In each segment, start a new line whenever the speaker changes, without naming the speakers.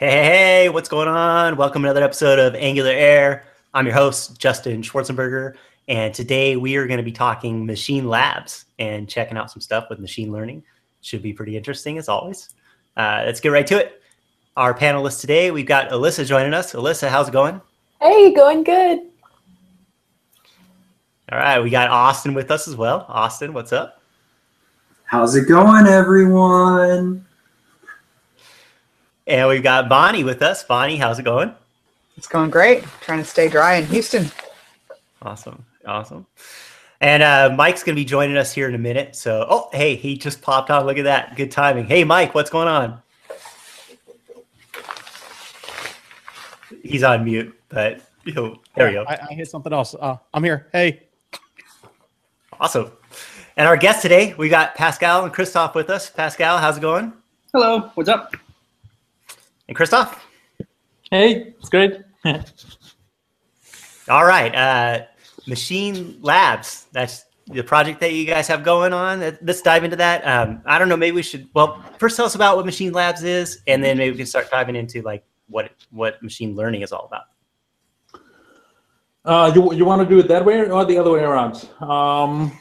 Hey, hey, hey, what's going on? Welcome to another episode of Angular Air. I'm your host, Justin Schwartzenberger, and today we are going to be talking machine labs and checking out some stuff with machine learning. Should be pretty interesting as always. Uh, let's get right to it. Our panelists today, we've got Alyssa joining us. Alyssa, how's it going?
Hey, going good.
All right, we got Austin with us as well. Austin, what's up?
How's it going, everyone?
And we've got Bonnie with us. Bonnie, how's it going?
It's going great. Trying to stay dry in Houston.
Awesome. Awesome. And uh, Mike's going to be joining us here in a minute. So, oh, hey, he just popped on. Look at that. Good timing. Hey, Mike, what's going on? He's on mute, but you know, there we go.
I, I hit something else. Uh, I'm here. Hey.
Awesome. And our guest today, we got Pascal and Christoph with us. Pascal, how's it going?
Hello, what's up?
And Christoph?
Hey, it's great.
All right. Uh, Machine Labs. That's the project that you guys have going on. Let's dive into that. Um, I don't know. Maybe we should. Well, first tell us about what Machine Labs is, and then maybe we can start diving into like what what machine learning is all about.
Uh, you you want to do it that way or the other way around? Um,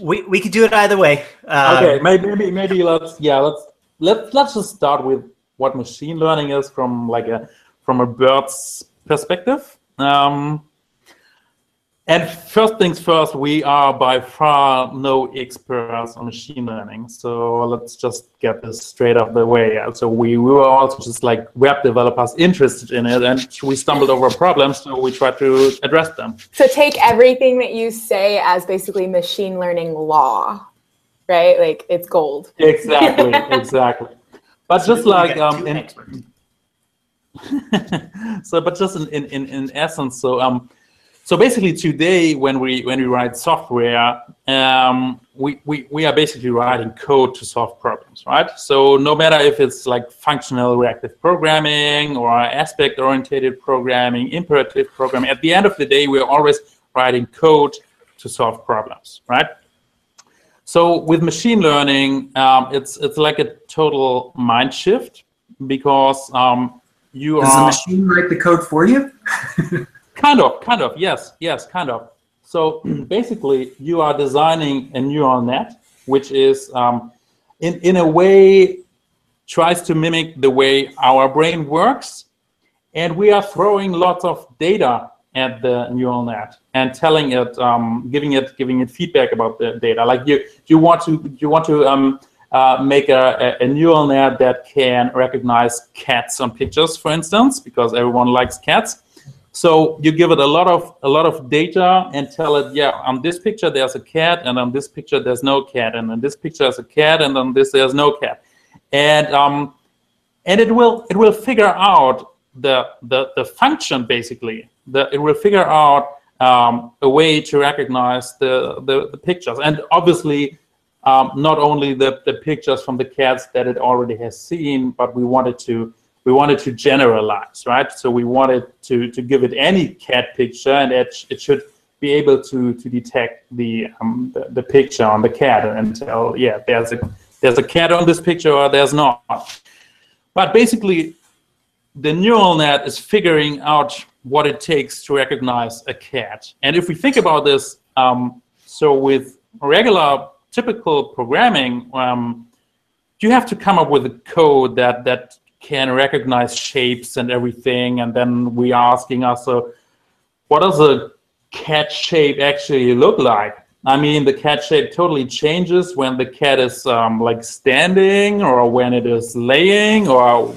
we we could do it either way.
Um, okay, maybe, maybe maybe let's yeah let's let let's just start with what machine learning is from like a from a bird's perspective. Um, and first things first, we are by far no experts on machine learning. So let's just get this straight off the way. So we, we were also just like web developers interested in it and we stumbled over problems, so we tried to address them.
So take everything that you say as basically machine learning law, right? Like it's gold.
Exactly, exactly. But so just like um, in, so, but just in, in, in essence, so um, so basically today when we when we write software um, we, we we are basically writing code to solve problems right? So no matter if it's like functional reactive programming or aspect oriented programming imperative programming at the end of the day we're always writing code to solve problems right so with machine learning um, it's it's like a total mind shift because um, you
Does
are
the machine write the code for you
Kind of, kind of, yes, yes, kind of. So basically, you are designing a neural net, which is um, in, in a way tries to mimic the way our brain works. And we are throwing lots of data at the neural net and telling it, um, giving it, giving it feedback about the data. Like you, you want to, you want to um, uh, make a, a, neural net that can recognize cats on pictures, for instance, because everyone likes cats. So you give it a lot of a lot of data and tell it, yeah, on this picture there's a cat, and on this picture there's no cat, and on this picture there's a cat, and on this there's no cat, and um, and it will it will figure out the the the function basically. The, it will figure out um, a way to recognize the the, the pictures, and obviously. Um, not only the, the pictures from the cats that it already has seen, but we wanted to we wanted to generalize, right? So we wanted to, to give it any cat picture and it, it should be able to, to detect the, um, the, the picture on the cat and tell, yeah, there's a, there's a cat on this picture or there's not. But basically, the neural net is figuring out what it takes to recognize a cat. And if we think about this, um, so with regular typical programming, um, you have to come up with a code that that can recognize shapes and everything. And then we are asking us, uh, what does a cat shape actually look like? I mean, the cat shape totally changes when the cat is um, like standing or when it is laying or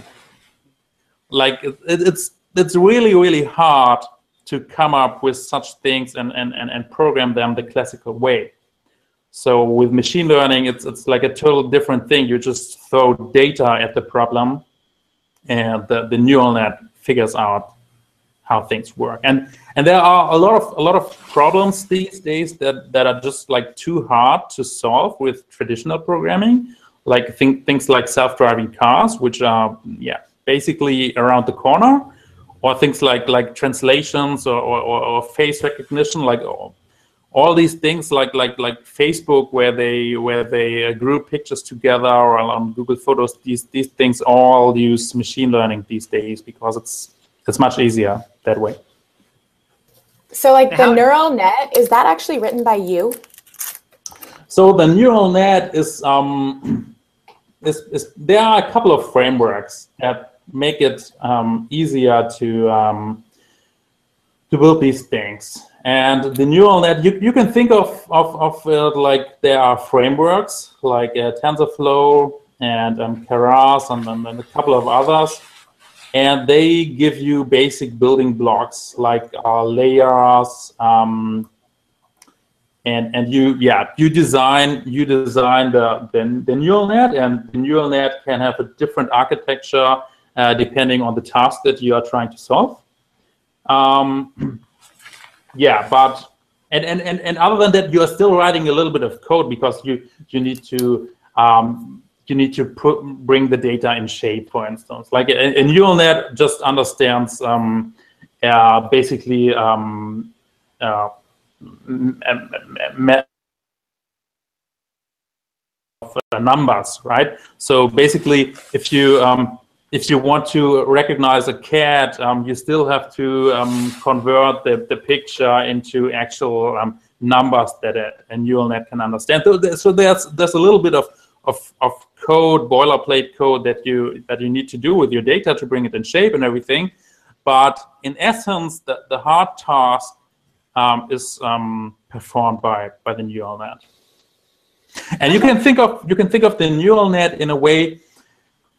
like it, it's it's really really hard to come up with such things and, and, and, and program them the classical way. So with machine learning, it's it's like a total different thing. You just throw data at the problem and the, the neural net figures out how things work. And and there are a lot of a lot of problems these days that, that are just like too hard to solve with traditional programming, like think, things like self-driving cars, which are yeah basically around the corner, or things like like translations or, or, or face recognition, like or, all these things like like like Facebook, where they where they uh, group pictures together, or on Google Photos, these these things all use machine learning these days because it's it's much easier that way.
So, like the
How-
neural net, is that actually written by you?
So the neural net is um, is, is there are a couple of frameworks that make it um, easier to um, to build these things. And the neural net, you, you can think of of, of it like there are frameworks like uh, TensorFlow and um, Keras and, and, and a couple of others. And they give you basic building blocks like uh, layers, um, and and you yeah you design you design the, the the neural net and the neural net can have a different architecture uh, depending on the task that you are trying to solve um, yeah but and, and and and other than that you are still writing a little bit of code because you you need to um, you need to put bring the data in shape for instance like a, a neural net just understands um, uh, basically um, uh, uh, numbers, right? So basically, if you um, if you want to recognize a cat, um, you still have to um, convert the, the picture into actual um, numbers that a, neural net can understand. So, so there's there's a little bit of, of of code, boilerplate code that you that you need to do with your data to bring it in shape and everything. But in essence, the, the hard task um, is um, performed by by the neural net. And you can think of you can think of the neural net in a way.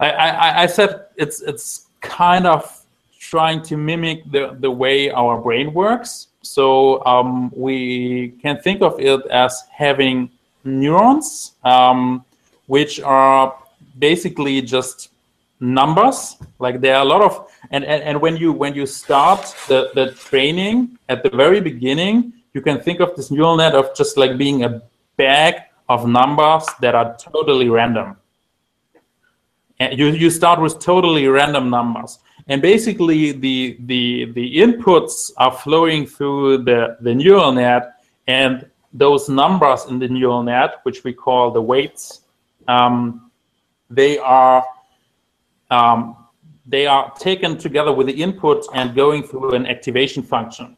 I, I, I said it's it's kind of trying to mimic the, the way our brain works. So um, we can think of it as having neurons, um, which are basically just numbers. Like there are a lot of and, and, and when you when you start the, the training at the very beginning, you can think of this neural net of just like being a bag of numbers that are totally random. You, you start with totally random numbers. And basically the the the inputs are flowing through the, the neural net and those numbers in the neural net, which we call the weights, um, they are um, they are taken together with the input and going through an activation function.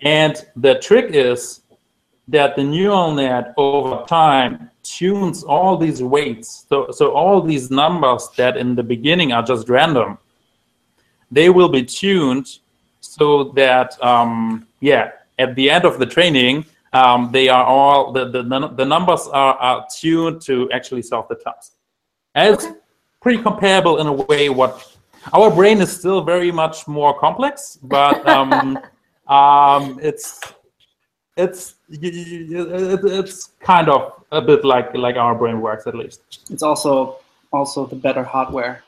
And the trick is that the neural net over time tunes all these weights. So, so all these numbers that in the beginning are just random, they will be tuned so that, um, yeah, at the end of the training, um, they are all, the, the, the numbers are, are tuned to actually solve the task. And it's pretty comparable in a way what our brain is still very much more complex, but um, um, it's it's it's kind of a bit like like our brain works at least.
It's also also the better hardware,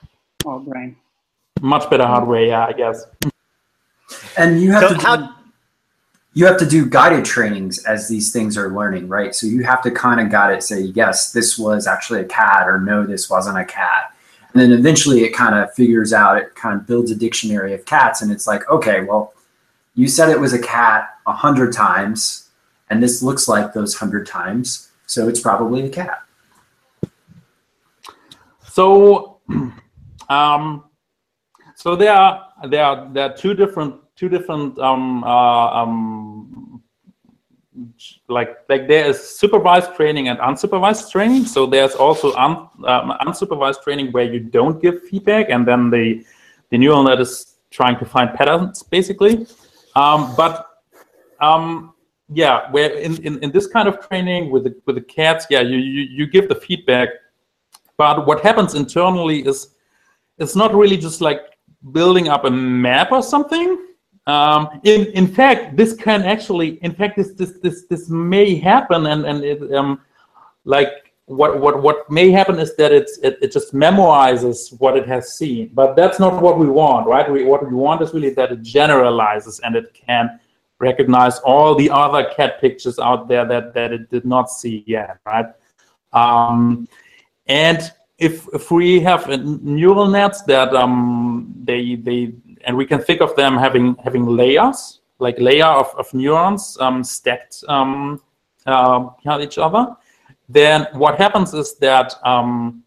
our brain.
Much better hardware, yeah, I guess.
And you have
So
to do, you have to do guided trainings as these things are learning, right? So you have to kind of guide it, say, yes, this was actually a cat, or no, this wasn't a cat. And then eventually it kind of figures out, it kind of builds a dictionary of cats, and it's like, okay, well, you said it was a cat a hundred times, and this looks like those hundred times, so it's probably a cat.
So, um, so there are there are there are two different two different um, uh, um, like like there is supervised training and unsupervised training. So there's also un, um, unsupervised training where you don't give feedback, and then the the neural net is trying to find patterns basically. Um, but um, yeah, where in, in, in this kind of training with the with the cats, yeah, you, you, you give the feedback, but what happens internally is it's not really just like building up a map or something. Um, in in fact, this can actually, in fact, this this this this may happen, and and it, um, like what what what may happen is that it's it, it just memorizes what it has seen, but that's not what we want, right? We, what we want is really that it generalizes and it can recognize all the other cat pictures out there that that it did not see yet, right? Um, and if if we have neural nets that um they they and we can think of them having having layers like layer of, of neurons um, stacked um, uh, behind each other, then what happens is that um,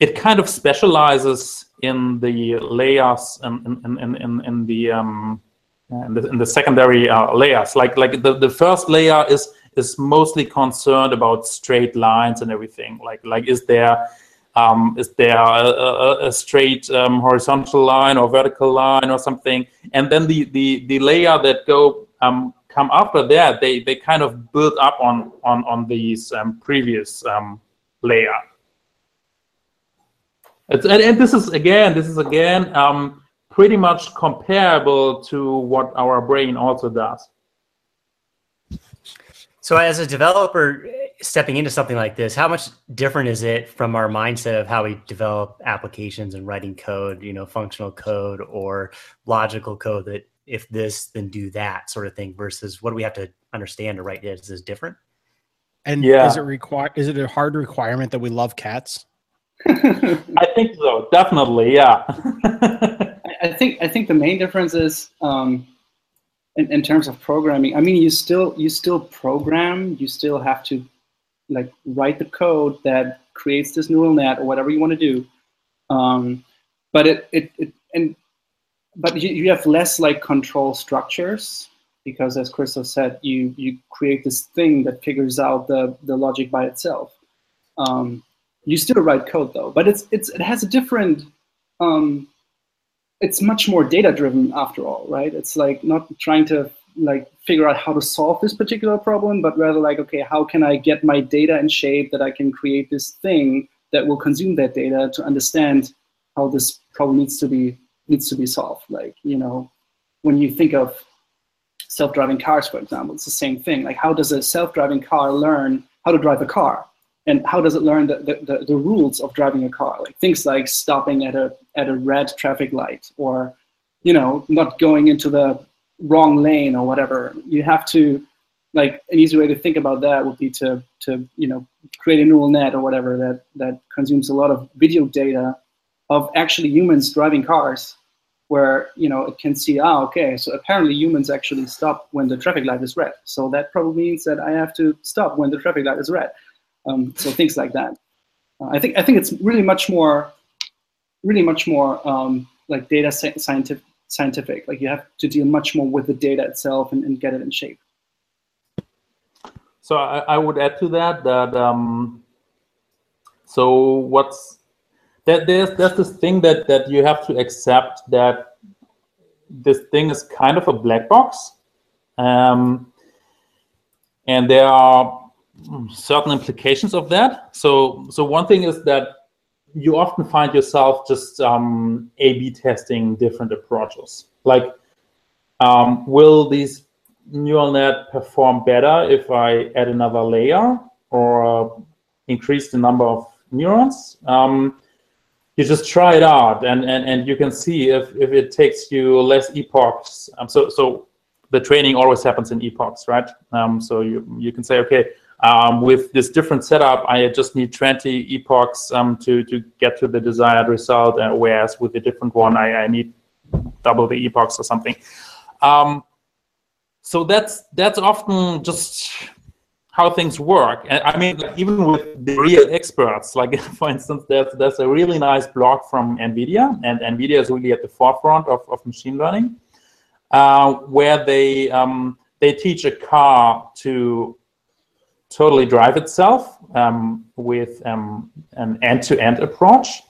it kind of specializes in the layers in, in, in, in, in the um, in the, the secondary uh, layers. Like like the, the first layer is is mostly concerned about straight lines and everything. Like like is there um, is there a, a, a straight um, horizontal line or vertical line or something? And then the the, the layer that go um, come after that, they, they kind of build up on on on these um, previous um, layer. It's, and, and, this is again, this is again um, pretty much comparable to what our brain also does.
So, as a developer stepping into something like this, how much different is it from our mindset of how we develop applications and writing code, you know, functional code or logical code that if this, then do that sort of thing versus what do we have to understand to write this? Is this different?
And yeah. is it require is it a hard requirement that we love cats?
I think so, definitely, yeah.
I think I think the main difference is um, in, in terms of programming. I mean, you still you still program, you still have to like write the code that creates this neural net or whatever you want to do. Um, but it, it, it and but you, you have less like control structures because as Christoph said, you you create this thing that figures out the the logic by itself. Um, you still write code though, but it's it's it has a different. Um, it's much more data driven after all, right? It's like not trying to like figure out how to solve this particular problem, but rather like, okay, how can I get my data in shape that I can create this thing that will consume that data to understand how this problem needs to be needs to be solved. Like, you know, when you think of self-driving cars, for example, it's the same thing. Like, how does a self-driving car learn how to drive a car? And how does it learn the, the, the, rules of driving a car? Like things like stopping at a at a red traffic light or you know, not going into the wrong lane or whatever. You have to like an easy way to think about that would be to to you know create a neural net or whatever that that consumes a lot of video data of actually humans driving cars where you know it can see ah okay so apparently humans actually stop when the traffic light is red so that probably means that i have to stop when the traffic light is red um, so things like that. Uh, i think i think it's really much more really much more um, like data scientific scientific. Like you have to deal much more with the data itself and, and get it in shape.
So I, I would add to that that um, so what's that there's there's this thing that that you have to accept that this thing is kind of a black box. Um, and there are certain implications of that so so one thing is that you often find yourself just um, a-b testing different approaches like um, will these neural net perform better if i add another layer or increase the number of neurons um, you just try it out and, and, and you can see if, if it takes you less epochs. Um, so, so the training always happens in epochs, right? Um, so you, you can say, okay, um, with this different setup, I just need 20 epochs um, to, to get to the desired result, uh, whereas with a different one, I, I need double the epochs or something. Um, so that's that's often just how things work. And I mean, even with the real experts, like for instance, there's, there's a really nice blog from NVIDIA, and NVIDIA is really at the forefront of, of machine learning, uh, where they, um, they teach a car to totally drive itself um, with um, an end-to-end approach.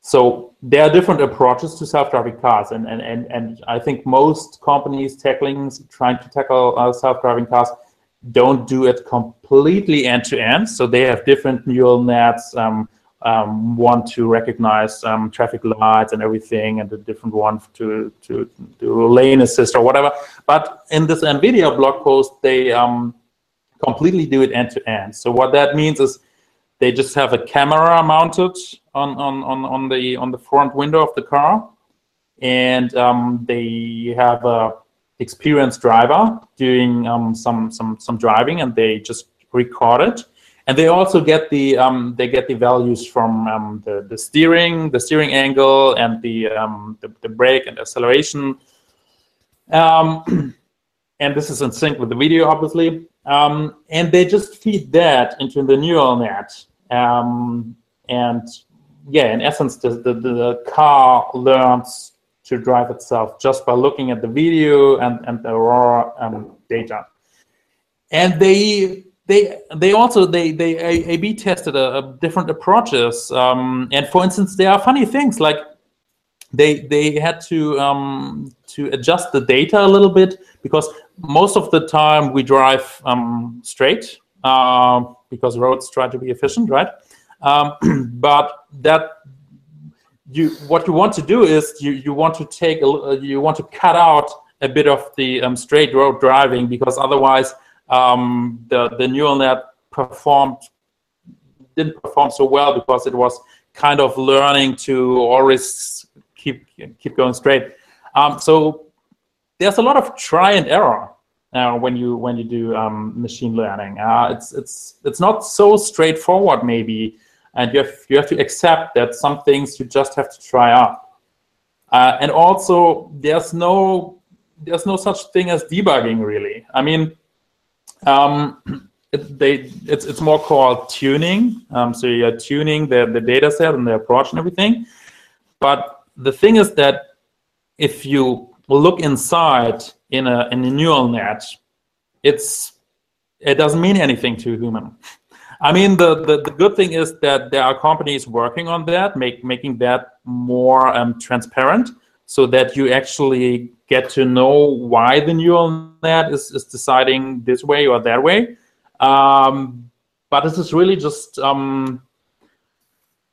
So there are different approaches to self-driving cars, and, and, and, and I think most companies tackling trying to tackle uh, self-driving cars don't do it completely end to end. So they have different neural nets. Um, um, one to recognize um, traffic lights and everything, and a different one to to do lane assist or whatever. But in this NVIDIA blog post, they um, completely do it end to end. So what that means is they just have a camera mounted on on on, on the on the front window of the car, and um, they have a experienced driver doing um, some some some driving, and they just record it. And they also get the um, they get the values from um, the the steering, the steering angle, and the, um, the, the brake and acceleration. Um, and this is in sync with the video, obviously. Um, and they just feed that into the neural net. Um, and yeah, in essence, the, the, the car learns to drive itself just by looking at the video and, and the raw um, data. And they they they also they they A B tested a, a different approaches. Um, and for instance, there are funny things like they they had to um, to adjust the data a little bit because most of the time we drive um, straight uh, because roads try to be efficient, right? Um, but that you what you want to do is you you want to take a, you want to cut out a bit of the um, straight road driving because otherwise um, the the neural net performed didn't perform so well because it was kind of learning to always keep keep going straight. Um, so there's a lot of try and error uh, when you when you do um, machine learning. Uh, it's it's it's not so straightforward maybe, and you have you have to accept that some things you just have to try out. Uh, and also, there's no there's no such thing as debugging really. I mean, um, it, they it's it's more called tuning. Um, so you're tuning the the data set and the approach and everything. But the thing is that if you look inside in a in a neural net, it's it doesn't mean anything to a human. I mean, the, the, the, good thing is that there are companies working on that, make, making that more um, transparent so that you actually get to know why the neural net is, is deciding this way or that way. Um, but this is really just, um,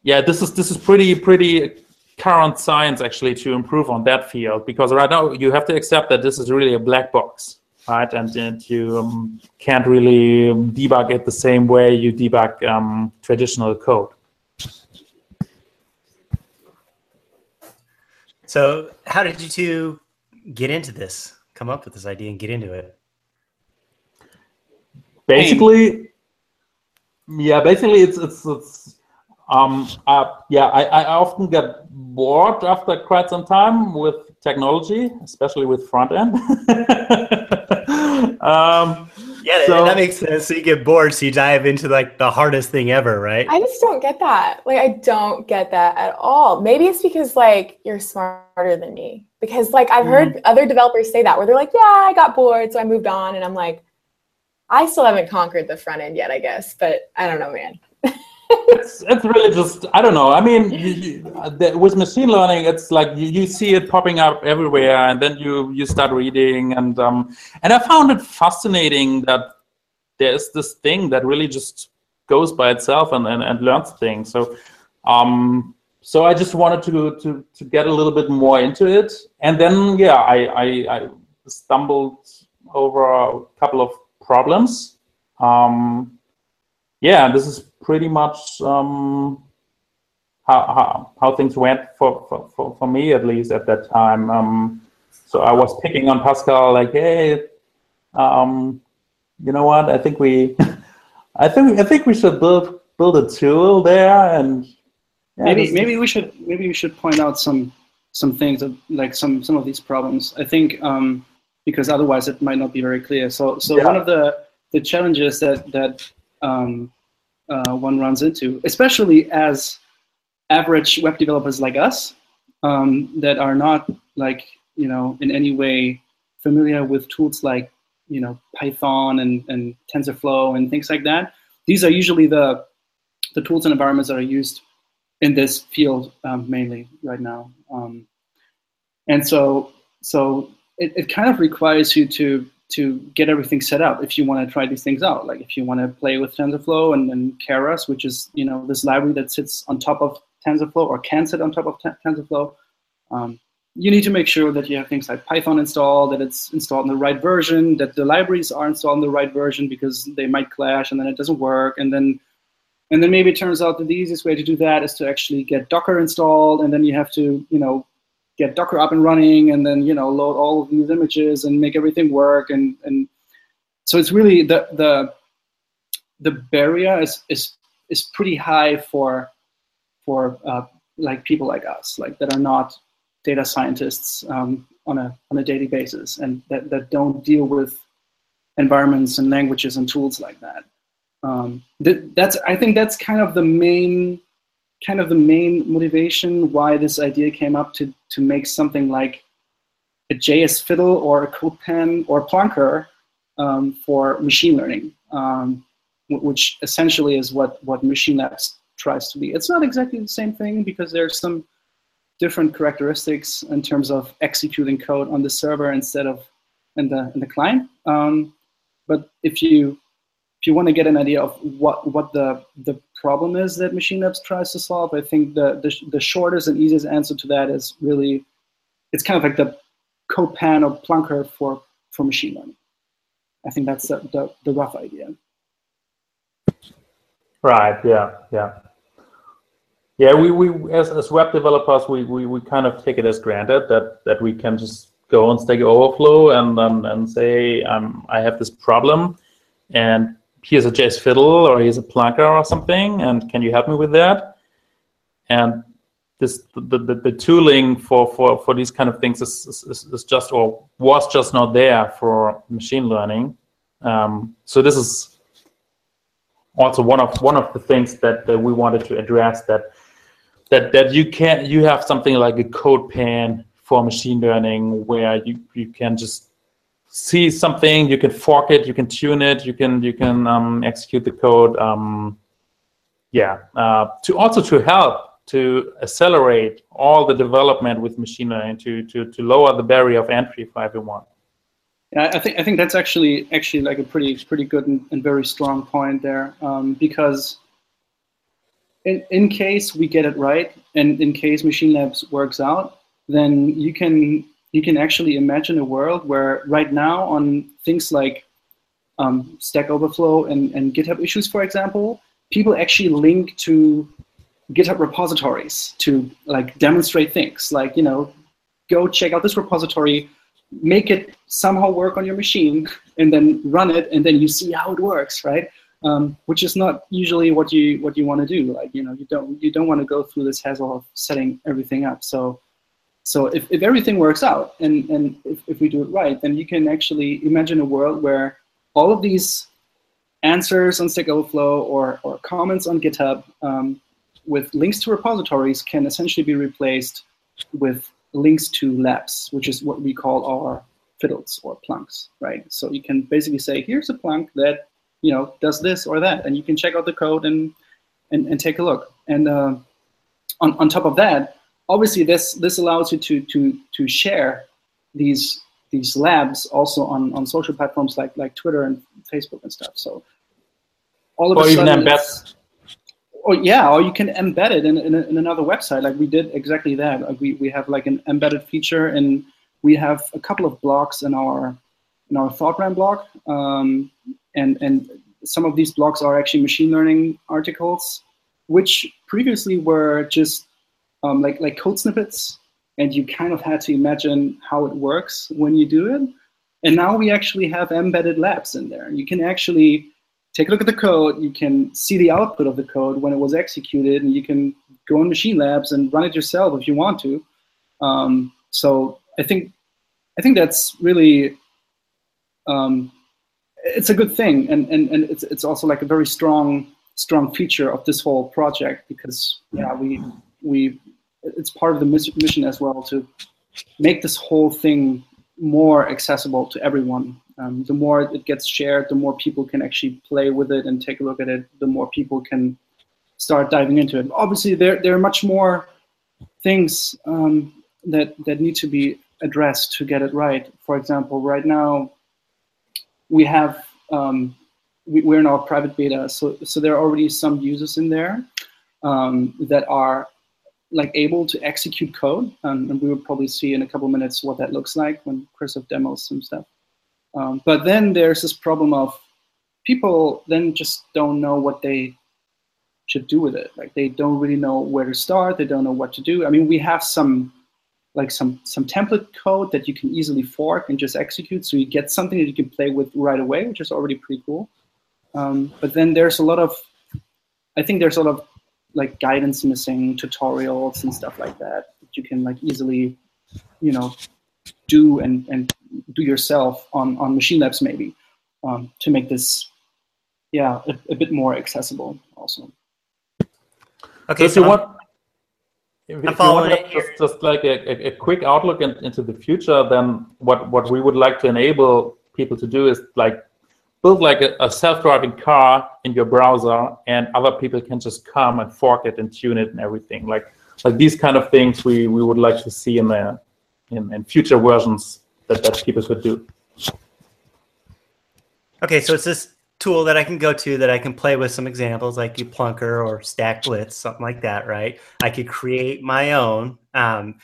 yeah, this is this is pretty pretty current science actually to improve on that field because right now you have to accept that this is really a black box right? And, and you um, can't really debug it the same way you debug um, traditional code.
So how did you two get into this come up with this idea and get into it?
Basically yeah basically it's it's, it's um, uh, yeah, I, I often get bored after quite some time with technology, especially with front end.
um, yeah, so, that makes sense. So you get bored, so you dive into like the hardest thing ever, right?
I just don't get that. Like, I don't get that at all. Maybe it's because like you're smarter than me. Because like I've heard mm-hmm. other developers say that, where they're like, "Yeah, I got bored, so I moved on," and I'm like, I still haven't conquered the front end yet, I guess. But I don't know, man
it's, it's really just I don't know. I mean, you, you, with machine learning, it's like you, you see it popping up everywhere, and then you you start reading, and um, and I found it fascinating that there's this thing that really just goes by itself and and, and learns things. So, um, so I just wanted to to to get a little bit more into it, and then yeah, I I, I stumbled over a couple of problems. Um, yeah, this is pretty much um, how, how, how things went for, for, for, for, me at least at that time. Um, so I was picking on Pascal like, hey, um, you know what? I think we, I think I think we should build build a tool there and
yeah, maybe maybe we should maybe we should point out some some things of, like some some of these problems. I think um, because otherwise it might not be very clear. So so yeah. one of the the challenges that that um, uh, one runs into, especially as average web developers like us um, that are not like you know in any way familiar with tools like you know Python and, and TensorFlow and things like that. These are usually the the tools and environments that are used in this field um, mainly right now. Um, and so so it, it kind of requires you to to get everything set up if you want to try these things out. Like if you want to play with TensorFlow and then Keras, which is you know this library that sits on top of TensorFlow or can sit on top of TensorFlow. Um, you need to make sure that you have things like Python installed, that it's installed in the right version, that the libraries are installed in the right version because they might clash and then it doesn't work. And then and then maybe it turns out that the easiest way to do that is to actually get Docker installed, and then you have to, you know, get Docker up and running and then you know load all of these images and make everything work and and so it's really the the the barrier is is is pretty high for for uh, like people like us like that are not data scientists um, on a on a daily basis and that, that don't deal with environments and languages and tools like that. Um, th- that's I think that's kind of the main kind of the main motivation why this idea came up to to make something like a JS Fiddle or a CodePen or Plunker um, for machine learning, um, which essentially is what what Machine Labs tries to be. It's not exactly the same thing because there's some different characteristics in terms of executing code on the server instead of in the in the client. Um, but if you if you want to get an idea of what what the the problem is that Machine Labs tries to solve, I think the the, the shortest and easiest answer to that is really it's kind of like the CodePen or Plunker for for machine learning. I think that's the, the, the rough idea.
Right. Yeah. Yeah. Yeah. We, we as, as web developers, we, we, we kind of take it as granted that that we can just go on Stack Overflow and um, and say um, I have this problem, and here's a JS Fiddle or here's a Plunker or something, and can you help me with that? And this the, the, the tooling for, for, for these kind of things is, is, is just or was just not there for machine learning. Um, so this is also one of one of the things that, that we wanted to address that that that you can you have something like a CodePen for machine learning where you, you can just see something, you can fork it, you can tune it, you can you can um, execute the code. Um, yeah, uh, to also to help to accelerate all the development with machine learning to to to lower the barrier of entry for everyone.
Yeah, I think I think that's actually actually like a pretty pretty good and, and very strong point there um, because in in case we get it right and in case Machine Labs works out, then you can you can actually imagine a world where right now on things like um, Stack Overflow and, and GitHub issues, for example, people actually link to GitHub repositories to like demonstrate things like, you know, go check out this repository, make it somehow work on your machine and then run it and then you see how it works, right? Um, which is not usually what you what you want to do. Like, you know, you don't you don't want to go through this hassle of setting everything up. So so if, if everything works out and, and if, if we do it right, then you can actually imagine a world where all of these answers on Stack Overflow or, or comments on GitHub um, with links to repositories can essentially be replaced with links to labs, which is what we call our fiddles or plunks, right? So you can basically say, here's a plunk that you know does this or that, and you can check out the code and and, and take a look. And uh, on, on top of that, obviously this this allows you to to to share these these labs also on on social platforms like like Twitter and Facebook and stuff. So all of
or
a
even
sudden,
embed.
or yeah, or you can embed it in, in, in another website. Like we did exactly that. Like we, we have like an embedded feature, and we have a couple of blocks in our in our thoughtram blog, um, and and some of these blogs are actually machine learning articles, which previously were just um, like like code snippets, and you kind of had to imagine how it works when you do it. And now we actually have embedded labs in there. You can actually take a look at the code. You can see the output of the code when it was executed, and you can go in Machine Labs and run it yourself if you want to. Um, so I think I think that's really um, it's a good thing, and, and, and it's it's also like a very strong strong feature of this whole project because yeah we we it's part of the mission as well to make this whole thing more accessible to everyone. Um, the more it gets shared, the more people can actually play with it and take a look at it. The more people can start diving into it. Obviously, there there are much more things um, that that need to be addressed to get it right. For example, right now we have um, we, we're in our private beta, so so there are already some users in there um, that are like able to execute code, um, and we will probably see in a couple minutes what that looks like when Christoph demos some stuff. Um, but then there's this problem of people then just don't know what they should do with it. Like they don't really know where to start. They don't know what to do. I mean, we have some like some some template code that you can easily fork and just execute, so you get something that you can play with right away, which is already pretty cool. Um, but then there's a lot of, I think there's a lot of like guidance missing tutorials and stuff like that. You can like easily, you know, do and, and do yourself on, on machine labs maybe um, to make this yeah a, a, bit more accessible also
okay
so, so what if, if you want just, just like a, a, a quick outlook in, into the future then what what we would like to enable people to do is like build like a, a, self-driving car in your browser and other people can just come and fork it and tune it and everything. Like like these kind of things we we would like to see in the in, in future versions that that people could do.
Okay so it's this tool that i can go to that i can play with some examples like you plunker or StackBlitz something like that right? I could create my own um,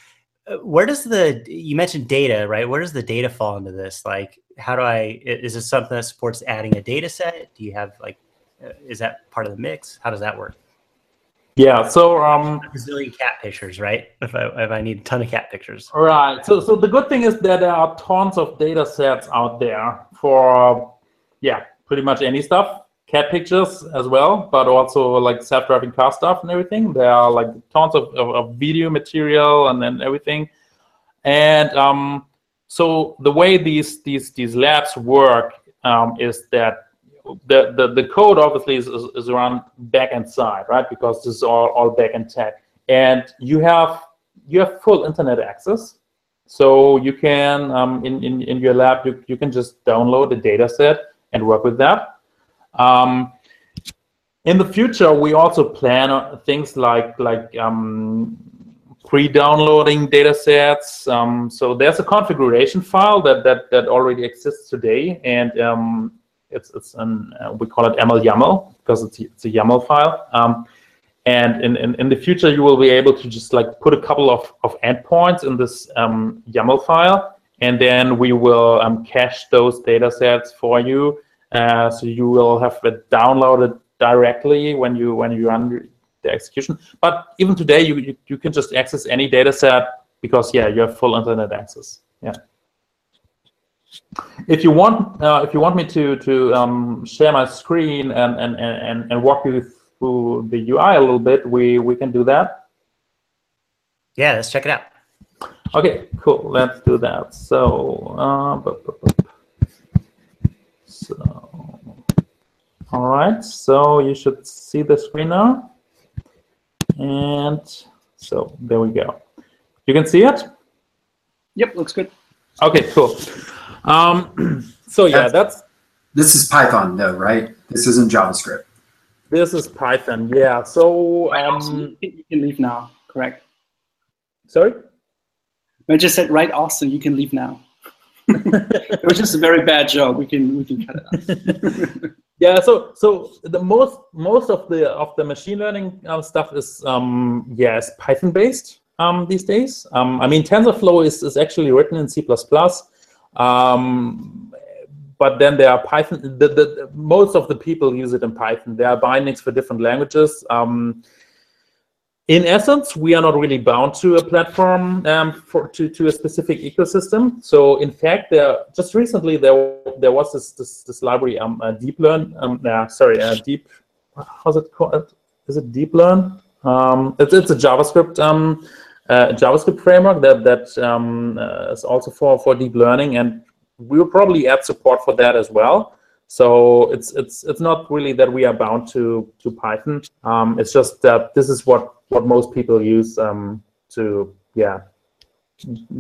where does the you mentioned data right? Where does the data fall into this? Like how do i is this something that supports adding a data set? Do you have like uh, is that part of the mix? How does that work?
Yeah so um
a zillion cat pictures right? If i if i need a ton of cat pictures.
Right so so the good thing is that there are tons of data sets out there for yeah pretty much any stuff cat pictures as well, but also like self-driving car stuff and everything. There are like tons of, of, of video material and then everything. And um, so the way these these these labs work um, is that the, the, the code obviously is, is, is around backend side, right? Because this is all, all backend tech. And you have you have full internet access. So you can um, in, in, in your lab you, you can just download the data set and work with that um, in the future, we also plan things like like um, pre-downloading data sets. Um, so there's a configuration file that that that already exists today, and um, it's it's an uh, we call it ML YAML because it's it's a YAML file. Um, and in, in, in the future, you will be able to just like put a couple of, of endpoints in this um, YAML file, and then we will um, cache those data sets for you uh, so you will have it downloaded directly when you when you run the execution. But even today, you, you, you can just access any data set because yeah, you have full internet access. Yeah. If you want, uh, if you want me to to um, share my screen and, and and and walk you through the UI a little bit, we we can do that.
Yeah, let's check it out.
Okay, cool. Let's do that. So, uh, so, all right, so you should see the screen now. And so there we go. You can see it?
Yep, looks good.
Okay, cool. Um, so yeah, that's, that's
this is Python though, right? This isn't JavaScript.
This is Python, yeah. So um,
you can leave now, correct?
Sorry?
I just said, right, Austin, you can leave now it was just a very bad joke. We can we can cut it
out. yeah. So so the most most of the of the machine learning uh, stuff is um yes Python based um these days. Um I mean TensorFlow is is actually written in C++. Um, but then there are Python. The, the, most of the people use it in Python. There are bindings for different languages. Um, in essence, we are not really bound to a platform um, for to, to a specific ecosystem. So in fact, there just recently there there was this this, this library um uh, deep learn um uh, sorry uh, deep how's it called is it deep learn um it's, it's a JavaScript um uh, JavaScript framework that that um, uh, is also for for deep learning and we will probably add support for that as well. So it's it's it's not really that we are bound to to Python. Um, it's just that this is what what most people use um, to yeah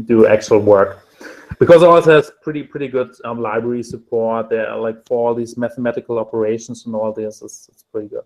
do actual work. Because it also has pretty pretty good um, library support. There like for all these mathematical operations and all this it's, it's pretty good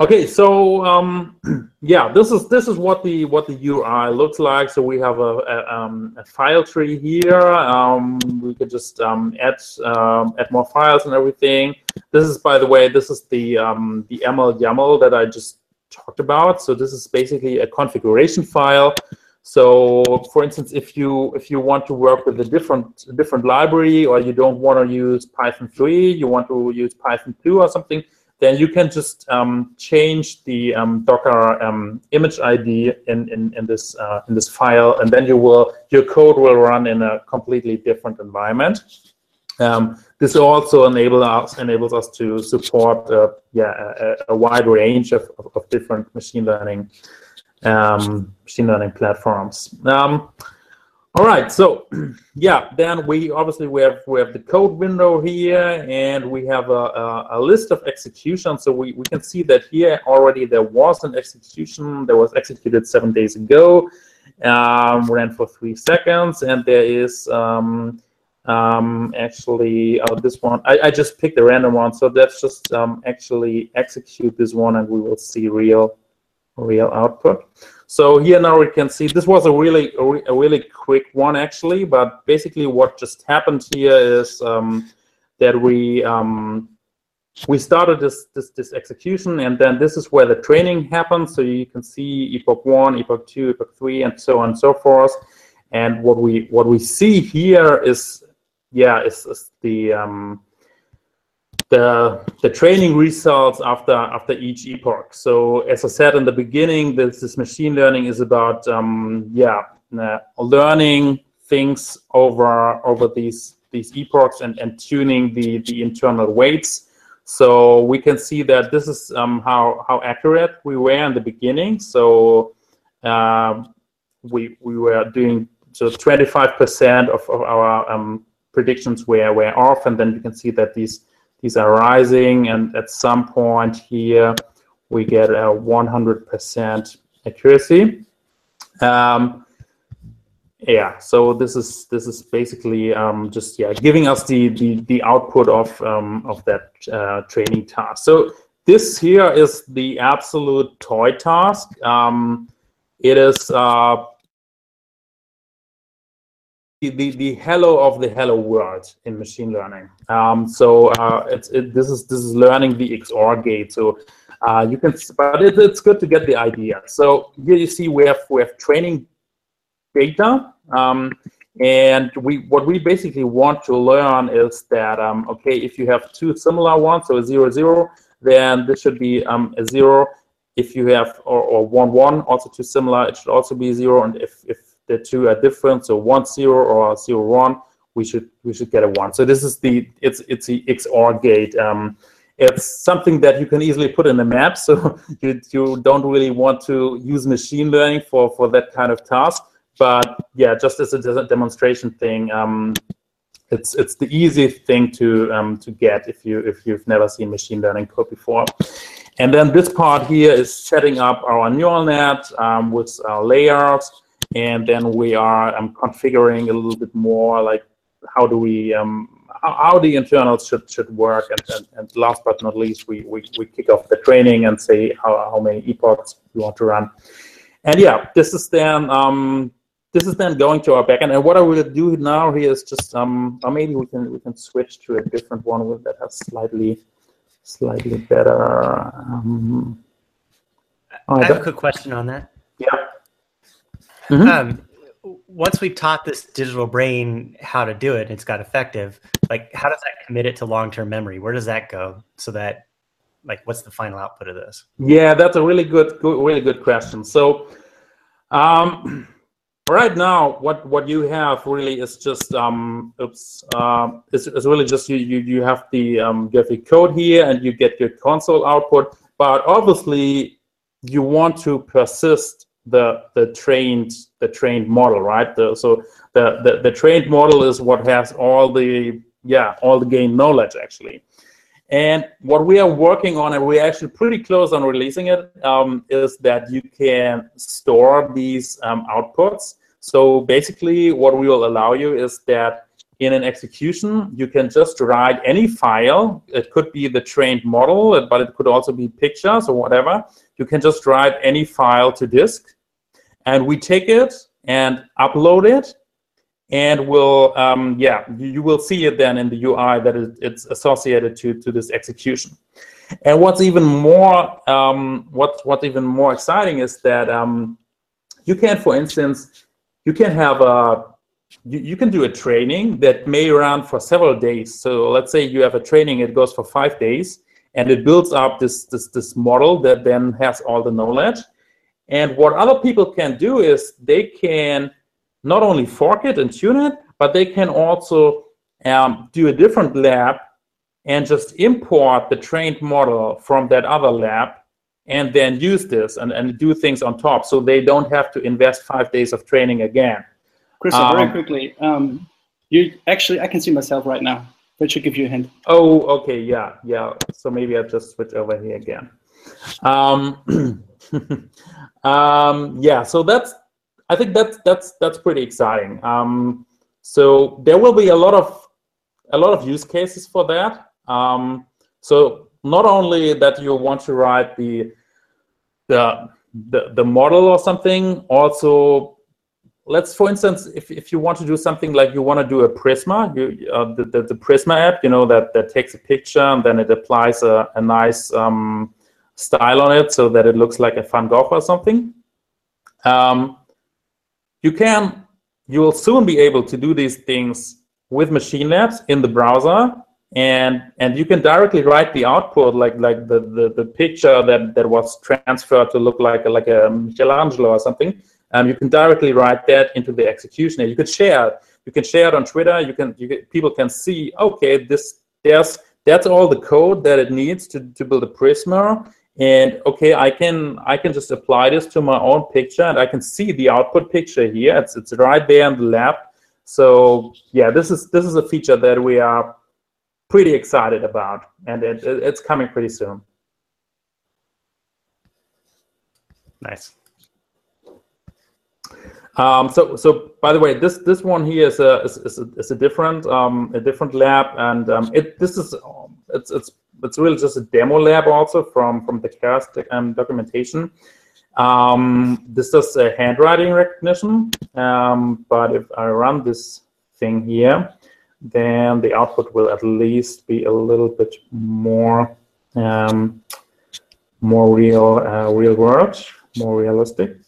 okay so um, yeah this is this is what the what the ui looks like so we have a, a, um, a file tree here um, we could just um, add um, add more files and everything this is by the way this is the um, the ml yaml that i just talked about. So this is basically a configuration file. So for instance, if you if you want to work with a different different library or you don't want to use Python 3, you want to use Python 2 or something, then you can just um, change the um, Docker um, image ID in, in, in this uh, in this file, and then you will your code will run in a completely different environment. Um, this also enable us, enables us to support uh, yeah, a, a, wide range of, of, of different machine learning um, machine learning platforms. All right, so yeah, then we obviously we have we have the code window here, and we have a, a, a, list of executions. So we, we can see that here already there was an execution that was executed seven days ago, um, ran for three seconds, and there is um, um, actually uh, this one. I, I just picked a random one, so let's just um, actually execute this one, and we will see real real output. So here now we can see this was a really a, really quick one actually, but basically what just happened here is um, that we um, we started this, this this execution, and then this is where the training happens. So you can see epoch one, epoch two, epoch three, and so on and so forth. And what we what we see here is yeah is, is the um, the the training results after after each epoch. So as I said in the beginning, this, this machine learning is about um, yeah uh, learning things over over these these epochs and, and tuning the the internal weights. So we can see that this is um, how how accurate we were in the beginning. So um, we we were doing so 25% of, of our um, predictions were were off, and then you can see that these these are rising, and at some point here, we get a 100% accuracy. Um, yeah, so this is this is basically um, just yeah giving us the the, the output of um, of that uh, training task. So this here is the absolute toy task. Um, it is uh, the, the hello of the hello world in machine learning. Um, so uh, it's it, this is this is learning the XOR gate. So uh, you can, but it, it's good to get the idea. So here you see we have we have training data, um, and we what we basically want to learn is that um, okay, if you have two similar ones, so a zero zero, then this should be um, a zero. If you have or, or one one, also two similar, it should also be zero. And if if the two are different, so one zero or zero one, we should we should get a one. So this is the it's it's the XOR gate. Um, it's something that you can easily put in a map, so you you don't really want to use machine learning for for that kind of task. But yeah, just as a demonstration thing, um, it's it's the easy thing to um, to get if you if you've never seen machine learning code before. And then this part here is setting up our neural net um, with our layers and then we are um, configuring a little bit more like how do we um, how, how, the internals should should work and, and, and, last but not least we, we, we kick off the training and say how, how many epochs we want to run and yeah this is then um, this is then going to our backend and what I will do now here is just um, or maybe we can we can switch to a different one that has slightly slightly better um,
I have a quick question on that.
Yeah.
Mm-hmm. Um, once we've taught this digital brain how to do it, it's got effective. Like, how does that commit it to long-term memory? Where does that go? So that, like, what's the final output of this?
Yeah, that's a really good, good really good question. So, um, right now, what what you have really is just um, oops, uh, it's, it's really just you you you have the um, you have the code here, and you get your console output. But obviously, you want to persist the the trained the trained model, right? The, so the, the the trained model is what has all the yeah all the gained knowledge actually. And what we are working on, and we're actually pretty close on releasing it, um, is that you can store these um, outputs. So basically, what we will allow you is that in an execution, you can just write any file. It could be the trained model, but it could also be pictures or whatever. You can just write any file to disk and we take it and upload it and we'll um, yeah you, you, will see it then in the ui that it, it's associated to to this execution. And what's even more um, what, what's even more exciting is that um, you can for instance you can have a you, you can do a training that may run for several days. So let's say you have a training it goes for five days and it builds up this this this model that then has all the knowledge and what other people can do is they can not only fork it and tune it, but they can also um, do a different lab and just import the trained model from that other lab and then use this and, and do things on top so they don't have to invest five days of training again.
Chris, um, very quickly. Um, you actually, I can see myself right now. That should give you a hint.
Oh, okay, yeah, yeah. So maybe I'll just switch over here again. Um, yeah. So that's. I think that's that's that's pretty exciting. Um, so there will be a lot of a lot of use cases for that. Um, so not only that you want to write the the the, the model or something, also let's for instance if, if you want to do something like you want to do a prisma you, uh, the, the, the, prisma app you know that that takes a picture and then it applies a, a nice um, style on it so that it looks like a van gogh or something. Um, you can you will soon be able to do these things with machine labs in the browser and and you can directly write the output like like the the, the picture that that was transferred to look like a, like a michelangelo or something. Um, you can directly write that into the execution you could share it. You can share it on twitter. You can you can, people can see okay this there's that's all the code that it needs to, to build a prisma and okay i can i can just apply this to my own picture and i can see the output picture here. It's, it's right there in the lab so yeah this is this is a feature that we are pretty excited about and it, it, it's coming pretty soon.
Nice.
Um, so, so by the way, this this one here is a is, is a, is a different um, a different lab, and um, it this is it's it's it's really just a demo lab also from from the Keras um, documentation. Um, this does a handwriting recognition, um, but if I run this thing here, then the output will at least be a little bit more um, more real uh, real world, more realistic.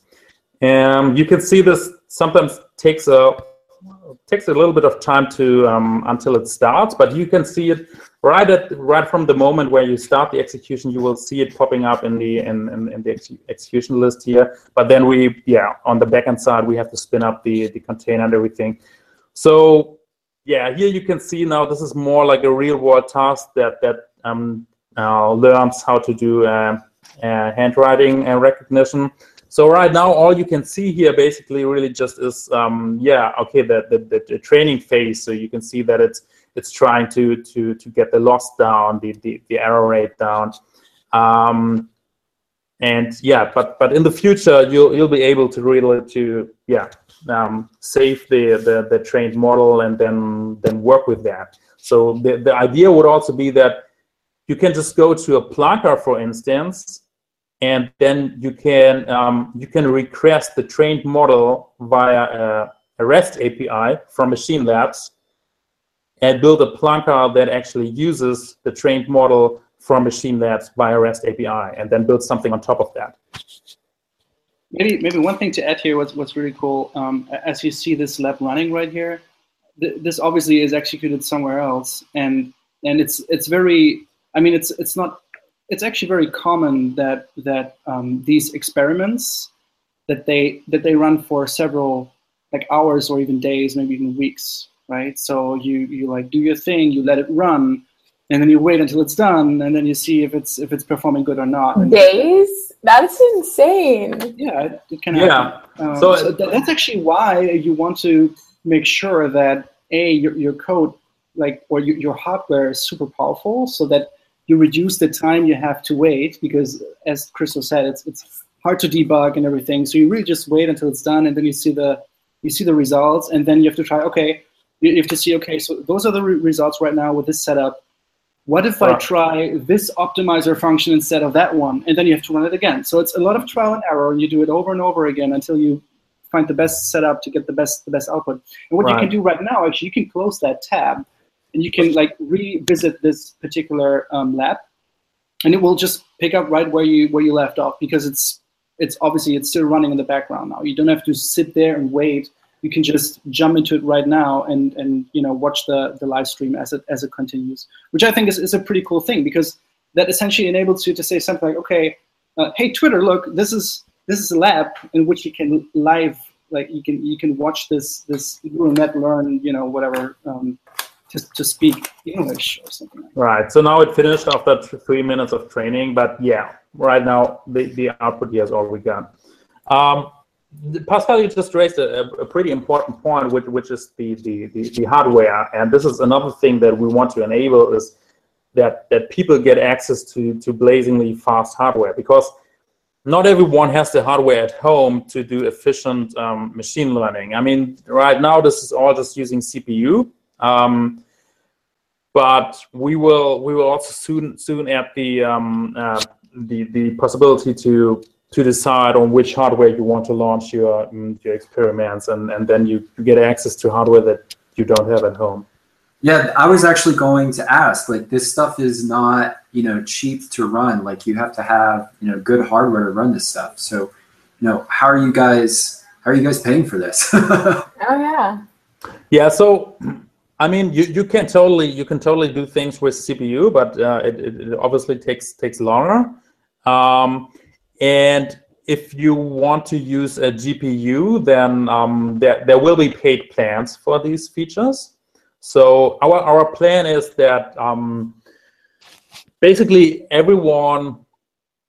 And you can see this sometimes takes a takes a little bit of time to um, until it starts, but you can see it right at right from the moment where you start the execution. You will see it popping up in the in, in, in the ex execution list here. But then we yeah on the backend side we have to spin up the the container and everything. So yeah, here you can see now this is more like a real world task that that um, uh, learns how to do uh, uh, handwriting and recognition. So right now, all you can see here basically really just is, um, yeah, okay, the, the, the, training phase. So you can see that it's it's trying to to to get the loss down, the the, the error rate down, um, and yeah, but but in the future you'll you'll be able to really to yeah um, save the, the the trained model and then then work with that. So the the idea would also be that you can just go to a Plunker, for instance, and then you can um, you can request the trained model via a, a, REST API from Machine Labs and build a Plunker that actually uses the trained model from Machine Labs via REST API, and then build something on top of that.
Maybe maybe one thing to add here, what's what's really cool, um, as you see this lab running right here, th this obviously is executed somewhere else, and and it's it's very, I mean, it's it's not it's actually very common that that um, these experiments that they that they run for several like hours or even days, maybe even weeks, right? So you you like do your thing, you let it run, and then you wait until it's done, and then you see if it's if it's performing good or not.
Days? That's insane.
Yeah, it, it can happen. Yeah. Um, so, so th- that's actually why you want to make sure that a your, your code like or your, your hardware is super powerful, so that you reduce the time you have to wait because, as Christoph said, it's it's hard to debug and everything. So you really just wait until it's done, and then you see the you see the results, and then you have to try. Okay, you have to see. Okay, so those are the re results right now with this setup. What if I try this optimizer function instead of that one? And then you have to run it again. So it's a lot of trial and error, and you do it over and over again until you find the best setup to get the best the best output. And what right. you can do right now, actually, you can close that tab and you can like revisit this particular um, lab, and it will just pick up right where you where you left off because it's it's obviously it's still running in the background now. You don't have to sit there and wait. You can just jump into it right now and and you know watch the the live stream as it as it continues, which I think is, is a pretty cool thing because that essentially enables you to say something like, okay, uh, hey Twitter, look, this is this is a lab in which you can live like you can you can watch this this net learn you know whatever um, to, to speak English or something like
Right. So now it finished after three minutes of training, but yeah, right now the, the output here is all we got. Um, Pascal, you just raised a, a pretty important point, which, which is the, the, the, the, hardware. And this is another thing that we want to enable is that, that people get access to, to blazingly fast hardware because not everyone has the hardware at home to do efficient um, machine learning. I mean, right now, this is all just using CPU. Um, but we will we will also soon soon add the um, uh, the the possibility to to decide on which hardware you want to launch your mm, your experiments, and and then you, get access to hardware that you don't have at home.
Yeah, I was actually going to ask. Like, this stuff is not you know cheap to run. Like, you have to have you know good hardware to run this stuff. So, you know, how are you guys? How are you guys paying for this?
oh yeah.
Yeah. So I mean, you, you can totally you can totally do things with CPU, but uh, it, it obviously takes takes longer. Um, and if you want to use a GPU, then um, there, there will be paid plans for these features. So our, our plan is that um, basically everyone,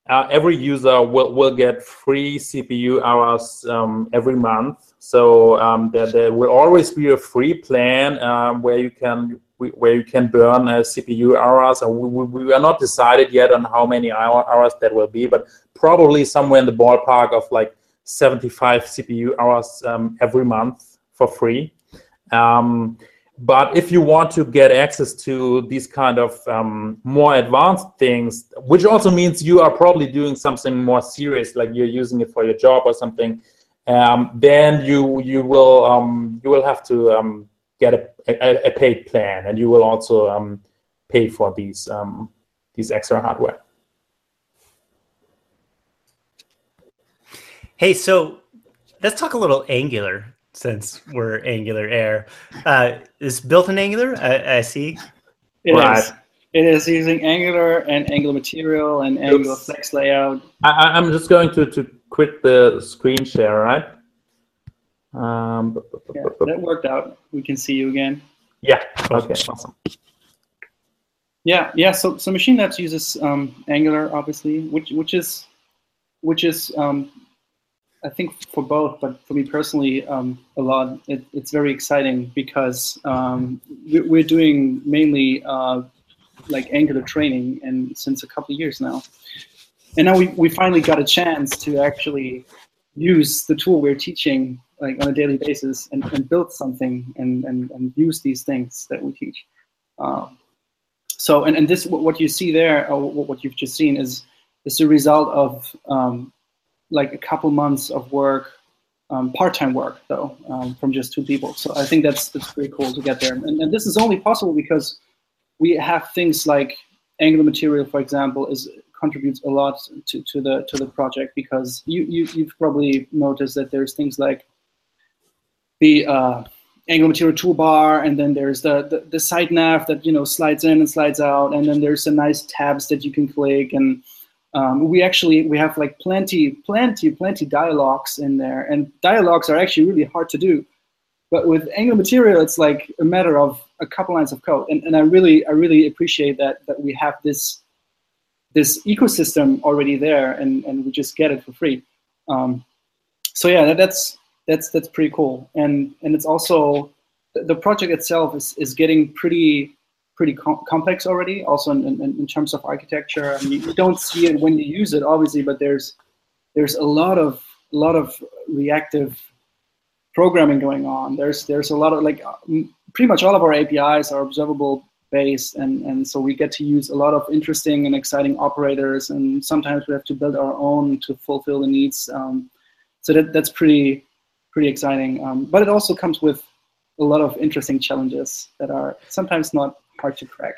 uh, every user will, will get free CPU hours um, every month. So um, there, there will always be a free plan um, where you can where you can burn uh, CPU hours. And we, we, are not decided yet on how many hour, hours that will be, but probably somewhere in the ballpark of like 75 CPU hours um, every month for free. Um, but if you want to get access to these kind of um, more advanced things, which also means you are probably doing something more serious, like you're using it for your job or something, um, then you you will um, you will have to um, get a, a, a, paid plan, and you will also um, pay for these these extra hardware.
Hey, so let's talk a little Angular since we're Angular Air. Uh, is built in Angular? I, I see.
It right. is. It is using Angular and Angular Material and Angular Flex Layout.
I, am just going to, to quit the screen share, right? Um,
yeah, that worked out. We can see you again.
Yeah. Okay. Awesome.
Yeah. Yeah. So so Machine Labs uses um, Angular, obviously, which which is which is um, I think for both, but for me personally, um, a lot. It, it's very exciting because um, we, are doing mainly uh, like Angular training, and since a couple of years now, and now we, we finally got a chance to actually use the tool we're teaching like on a daily basis and, and build something and, and, and use these things that we teach. Um, so, and, and this what you see there, what you've just seen, is is the result of um, like a couple months of work, um, part-time work though, um, from just two people. So I think that's that's pretty cool to get there. And, and this is only possible because we have things like Angular material, for example, is contributes a lot to, to the to the project because you, you you've probably noticed that there's things like the uh, Angular material toolbar, and then there's the, the the side nav that you know slides in and slides out, and then there's some nice tabs that you can click and um, we actually we have like plenty plenty plenty dialogues in there and dialogues are actually really hard to do but with angular material it's like a matter of a couple lines of code and, and i really i really appreciate that that we have this this ecosystem already there and and we just get it for free um, so yeah that, that's that's that's pretty cool and and it's also the project itself is is getting pretty pretty com complex already, also in, in, in, terms of architecture. I mean, you don't see it when you use it, obviously, but there's there's a lot of a lot of reactive programming going on. There's there's a lot of like pretty much all of our APIs are observable based, and and so we get to use a lot of interesting and exciting operators, and sometimes we have to build our own to fulfill the needs. Um, so that that's pretty pretty exciting. Um, but it also comes with a lot of interesting challenges that are sometimes not hard to crack,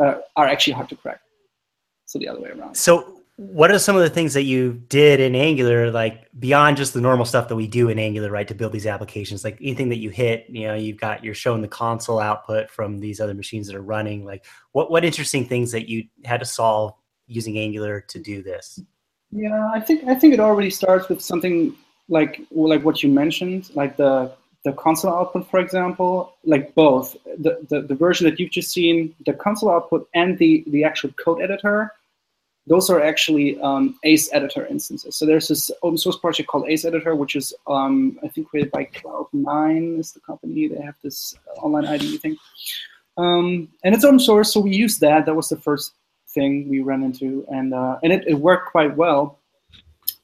uh, are actually hard to crack. So the other way around.
So what are some of the things that you did in Angular, like beyond just the normal stuff that we do in Angular, right, to build these applications? Like anything that you hit, you know, you've got you're showing the console output from these other machines that are running. Like, what what interesting things that you had to solve using Angular to do this?
Yeah, I think I think it already starts with something like like what you mentioned, like the the console output, for example, like both the, the, the version that you've just seen, the console output and the, the actual code editor those are actually um, Ace Editor instances. So there's this open source project called Ace Editor, which is um, I think created by Cloud9 is the company. They have this online IDE thing, um, and it's open source. So we use that. That was the first thing we ran into, and uh, and it, it worked quite well.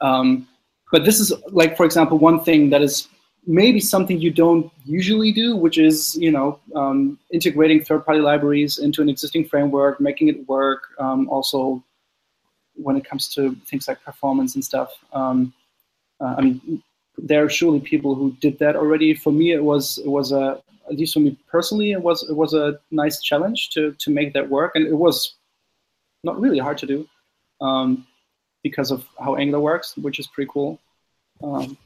Um, but this is like, for example, one thing that is maybe something you don't usually do, which is you know um, integrating third-party libraries into an existing framework, making it work. Um, also, when it comes to things like performance and stuff, um, uh, I mean, there are surely people who did that already. For me, it was it was a at least for me personally, it was it was a nice challenge to to make that work, and it was not really hard to do um, because of how Angular works, which is pretty cool. Um,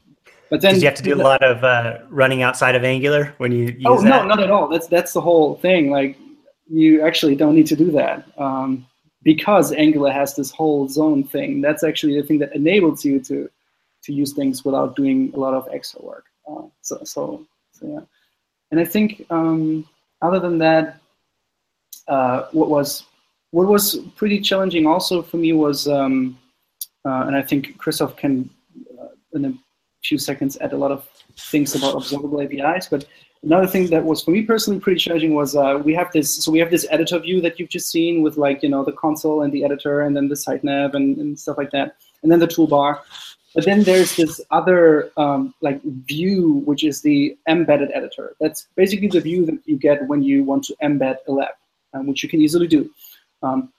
but then
Did you have to do a lot of uh, running outside of Angular when you use
oh
that?
no, not at all. That's that's the whole thing. Like you actually don't need to do that um, because Angular has this whole zone thing. That's actually the thing that enables you to to use things without doing a lot of extra work. Uh, so, so so yeah. And I think um, other than that, uh, what was what was pretty challenging also for me was, um, uh, and I think Christoph can uh, in a few seconds add a lot of things about observable APIs. But another thing that was for me personally pretty challenging was uh, we have this. So we have this editor view that you've just seen with like you know the console and the editor, and then the side nav and, and stuff like that, and then the toolbar. But then there's this other um, like view, which is the embedded editor. That's basically the view that you get when you want to embed a lab, um, which you can easily do. Um,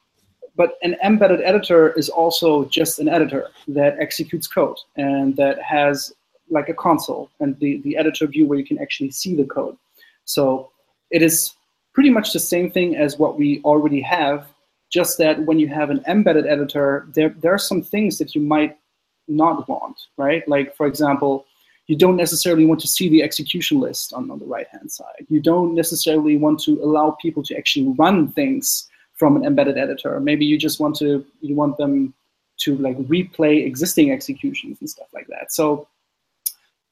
but an embedded editor is also just an editor that executes code and that has like a console and the, the editor view where you can actually see the code. So it is pretty much the same thing as what we already have, just that when you have an embedded editor, there, there are some things that you might not want, right? Like, for example, you don't necessarily want to see the execution list on, on the right-hand side. You don't necessarily want to allow people to actually run things from an embedded editor. Maybe you just want to you want them to like replay existing executions and stuff like that. So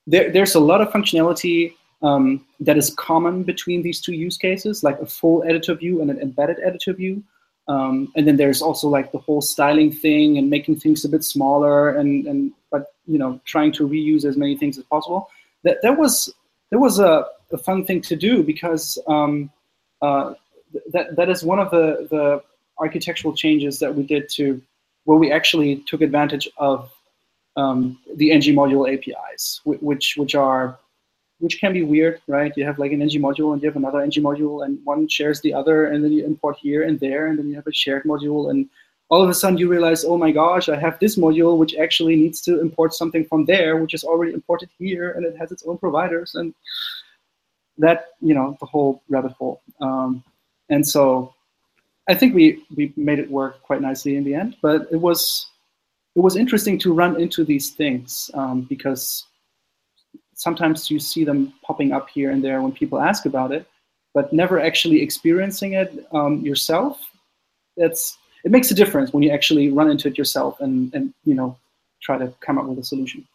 there, there's a lot of functionality um, that is common between these two use cases, like a full editor view and an embedded editor view. Um, and then there's also like the whole styling thing and making things a bit smaller and, and but you know trying to reuse as many things as possible. That that was that was a, a fun thing to do because um, uh, that that is one of the the architectural changes that we did to where we actually took advantage of um, the ng module APIs, which which are which can be weird, right? You have like an ng module and you have another ng module, and one shares the other, and then you import here and there, and then you have a shared module, and all of a sudden you realize, oh my gosh, I have this module which actually needs to import something from there, which is already imported here, and it has its own providers, and that you know the whole rabbit hole. Um, and so I think we we made it work quite nicely in the end. But it was it was interesting to run into these things um, because sometimes you see them popping up here and there when people ask about it, but never actually experiencing it um, yourself. That's it makes a difference when you actually run into it yourself and and you know try to come up with a solution.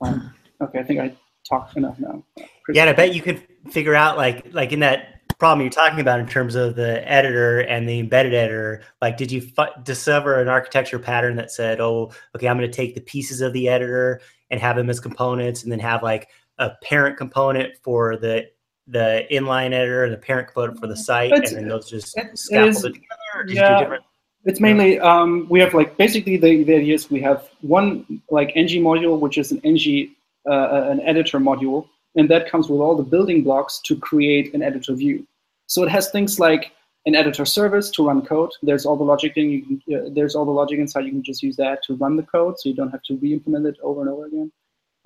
Um, okay, I think I talked enough now.
Yeah, and I bet you could figure out like like in that problem you're talking about in terms of the editor and the embedded editor. Like did you f- discover an architecture pattern that said oh okay i'm going to take the pieces of the editor and have them as components and then have like a parent component for the the inline editor and the parent component for the site
It's-
and then those just
it
scaffold
is-
together or just
yeah.
do different?
It's mainly um, we have like basically the, the idea is we have one like ng module which is an ng uh, an editor module and that comes with all the building blocks to create an editor view. So it has things like an editor service to run code. There's all the logic in you can, uh, there's all the logic inside. You can just use that to run the code, so you don't have to re-implement it over and over again.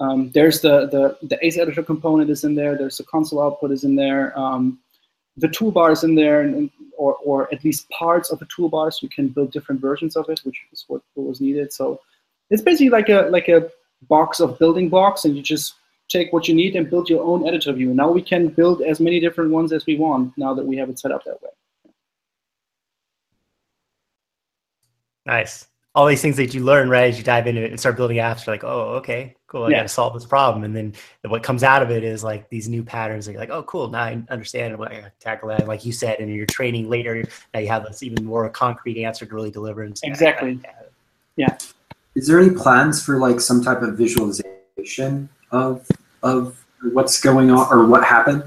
Um, there's the, the the Ace editor component is in there. There's the console output is in there. Um, the toolbar is in there, and, and- or or at least parts of the toolbar, so you can build different versions of it, which is what, what was needed. So it's basically like a like a box of building blocks, and you just take what you need and build your own editor view. Now we can build as many different ones as we want. Now that we have it set up that way.
nice all these things that you learn right as you dive into it and start building apps you're like oh okay cool. I
Yeah.
got to solve this problem. And then what comes out of it is like these new patterns. that you're like, oh, cool. Now I understand what I gotta tackle that. Like you said, and you're training later. Now you have this even more concrete answer to really deliver. And say,
Exactly.
Yeah.
Is there any plans for like some type of visualization of of what's going on or what happened?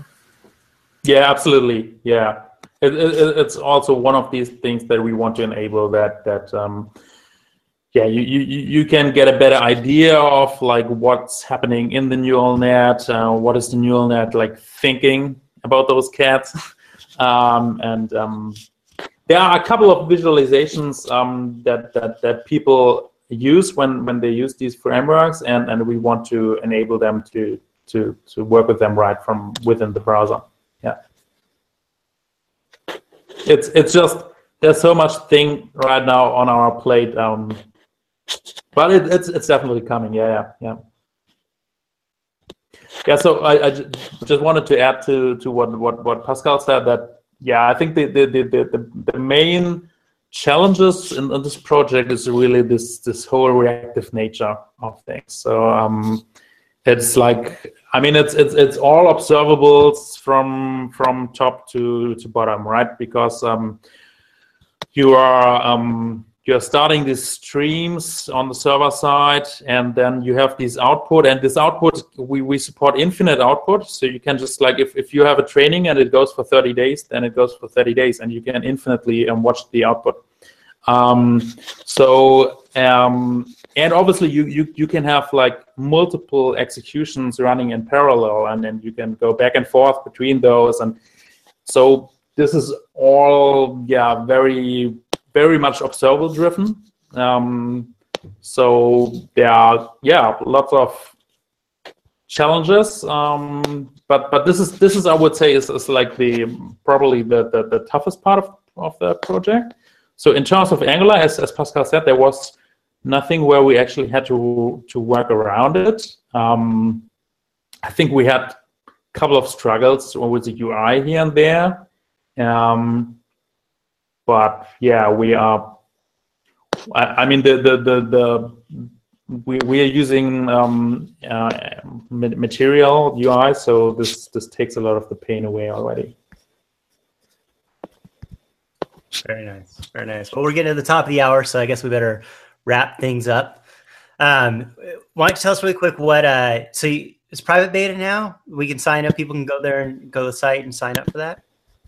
Yeah, absolutely. Yeah, it, it, it's also one of these things that we want to enable that that um, yeah you, you you can get a better idea of like what's happening in the neural net, uh, what is the neural net like thinking about those cats, um, and um, there are a couple of visualizations um, that that that people use when when they use these frameworks, and and we want to enable them to to to work with them right from within the browser. Yeah. It's it's just there's so much thing right now on our plate. Um, but it, it's it's definitely coming. Yeah, yeah, yeah. Yeah. So I, I just wanted to add to to what what what Pascal said that yeah I think the the the the, the, main challenges in, in this project is really this this whole reactive nature of things. So um, it's like I mean it's it's it's all observables from from top to to bottom, right? Because um, you are um, you're starting these streams on the server side, and then you have these output, and this output we we support infinite output, so you can just like if if you have a training and it goes for 30 days, then it goes for 30 days, and you can infinitely um, watch the output. Um, so um, and obviously you, you you can have like multiple executions running in parallel and then you can go back and forth between those. And so this is all yeah very very much observable driven um, so there are yeah lots of challenges. Um, but but this is this is i would say is, is like the probably the, the the toughest part of, of the project. So in terms of angular as, as pascal said there was nothing where we actually had to to work around it. Um, I think we had a couple of struggles with the UI here and there, um, but yeah, we are. I, I mean, the the the, the we, we are using um, uh, material UI, so this this takes a lot of the pain away already.
Very nice. Very nice. Well, we're getting to the top of the hour, so I guess we better wrap things up. Um, why don't you tell us really quick what? Uh, so you, it's private beta now. We can sign up. People can go there and go to the site and sign up for that.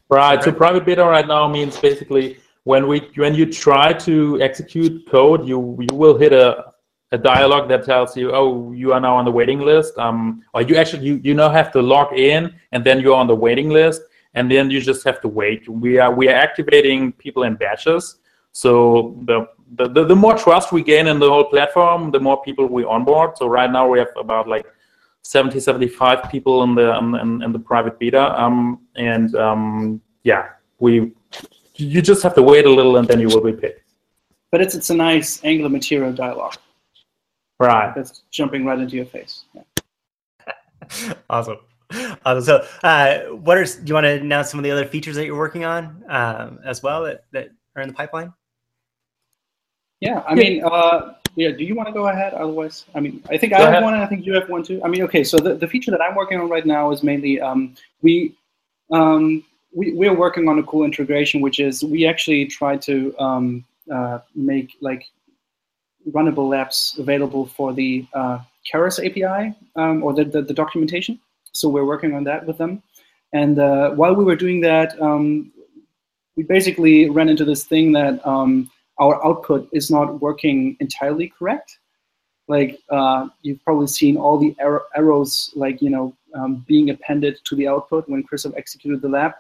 Right. So private beta right now means basically when we when you try to execute code, you you will hit a a dialog that tells you, oh, you are now on the waiting list. Um, or you actually you you now have to log in and then you're on the waiting list, and then you just have to wait. We are we are activating people in batches. So the the, the, the more trust we gain in the whole platform, the more people we onboard. So right now we have about like 70, 75 people in the in, in the private beta. Um, and um, yeah, we you just have to wait a little and then you will be paid.
But it's it's a nice Angular material dialogue
Right.
that's jumping right into your face. Yeah.
awesome. Awesome. So, uh, what are do you want to announce some of the other features that you're working on um, as well that, that are in the pipeline?
Yeah, I mean, uh, yeah. Do you want to go ahead? Otherwise, I mean, I think I
Go
have
ahead.
one, and I think you have one too. I mean, okay. So the, the feature that I'm working on right now is mainly um, we um, we we're working on a cool integration, which is we actually try to um, uh, make like runnable labs available for the uh, Keras API um, or the, the the documentation. So we're working on that with them. And uh, while we were doing that, um, we basically ran into this thing that um, our output is not working entirely correct. Like uh, you've probably seen all the arrow- arrows, like you know, um, being appended to the output when Chris have executed the lab.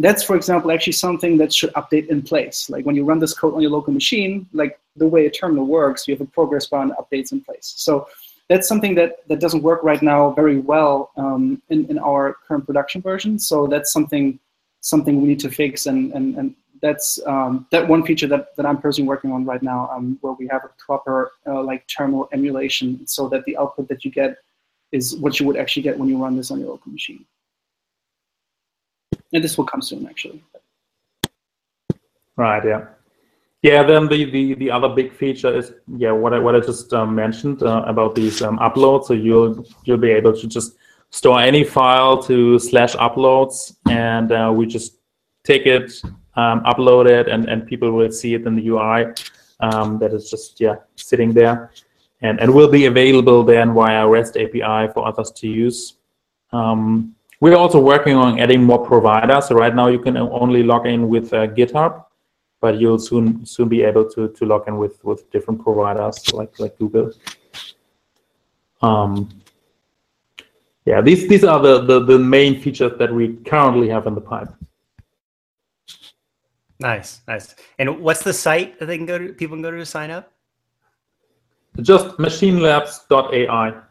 That's, for example, actually something that should update in place. Like when you run this code on your local machine, like the way a terminal works, you have a progress bar and updates in place. So that's something that, that doesn't work right now very well um, in, in our current production version. So that's something something we need to fix, and and, and that's um, that one feature that, that I'm personally working on right now, um, where we have a proper uh, like terminal emulation, so that the output that you get is what you would actually get when you run this on your local machine. And this will come soon, actually.
Right. Yeah. Yeah, then the, the, the other big feature is yeah what I what I just um, mentioned uh, about these um, uploads. So you'll you'll be able to just store any file to slash uploads, and uh, we just take it, um, upload it, and and people will see it in the UI um, that is just yeah sitting there, and and will be available then via REST API for others to use. Um, we're also working on adding more providers. So right now you can only log in with uh, GitHub but you'll soon soon be able to to log in with with different providers like like Google. Um, yeah, these these are the, the the main features that we currently have in the pipe.
Nice, nice. And what's the site that they can go to? People can go to to sign up.
Just machinelabs.ai.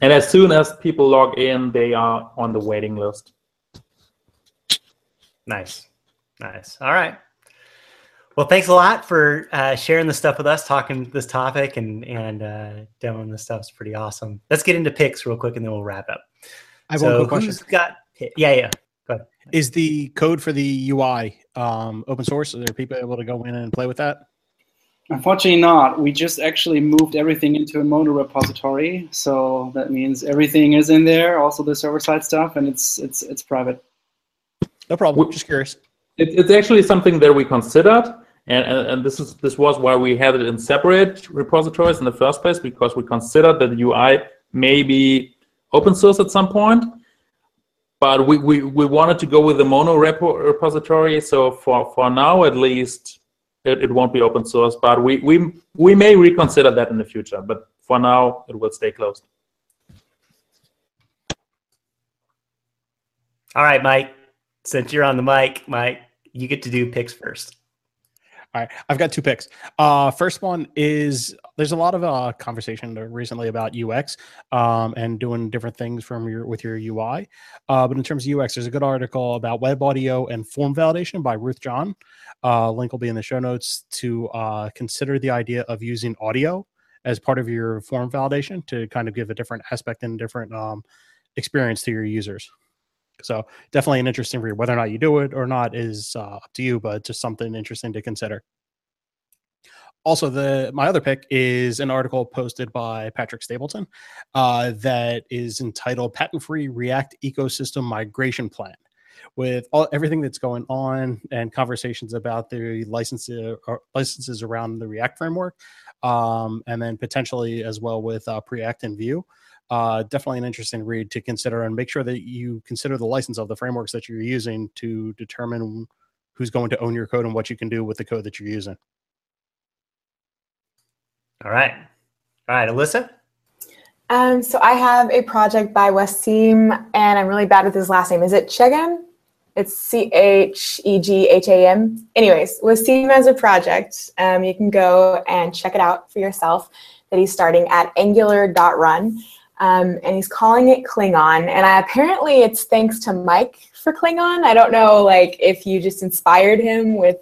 And as soon as people log in, they are on the waiting list.
Nice. Nice. All right. Well, thanks a lot for uh, sharing the stuff with us, talking this topic, and and uh, demoing this stuff. is pretty awesome. Let's get into picks real quick, and then we'll wrap up.
I have
so
one quick question.
Who's got? Yeah, yeah. Go ahead.
Is the code for the UI um, open source? Are there people able to go in and play with that?
Unfortunately, not. We just actually moved everything into a mono repository, so that means everything is in there, also the server side stuff, and it's it's it's private.
No problem. Just curious.
It, it's actually something that we considered, and, and, and this is this was why we had it in separate repositories in the first place because we considered that the UI may be open source at some point, but we, we, we wanted to go with the mono repo repository. So for, for now, at least, it, it won't be open source, but we, we, we may reconsider that in the future. But for now, it will stay closed.
All right, Mike since you're on the mic, Mike, you get to do picks first.
All right, I've got two picks. Uh, first one is there's a lot of uh, conversation recently about UX um, and doing different things from your with your UI. Uh, but in terms of UX, there's a good article about web audio and form validation by Ruth John. Uh, link will be in the show notes to uh, consider the idea of using audio as part of your form validation to kind of give a different aspect and different um, experience to your users. So definitely an interesting read. Whether or not you do it or not is uh, up to you, but just something interesting to consider. Also, the my other pick is an article posted by Patrick Stapleton uh, that is entitled "Patent-Free React Ecosystem Migration Plan." With all everything that's going on and conversations about the licenses uh, licenses around the React framework, um, and then potentially as well with uh, Preact and Vue uh, definitely an interesting read to consider and make sure that you consider the license of the frameworks that you're using to determine who's going to own your code and what you can do with the code that you're using.
All right. All right, Alyssa?
Um, so I have a project by Wassim, and I'm really bad with his last name. Is it Chegham? It's C H E G H A M. Anyways, Wassim has a project. Um, you can go and check it out for yourself that he's starting at angular.run. Um, and he's calling it Klingon. And I, apparently, it's thanks to Mike for Klingon. I don't know, like if you just inspired him with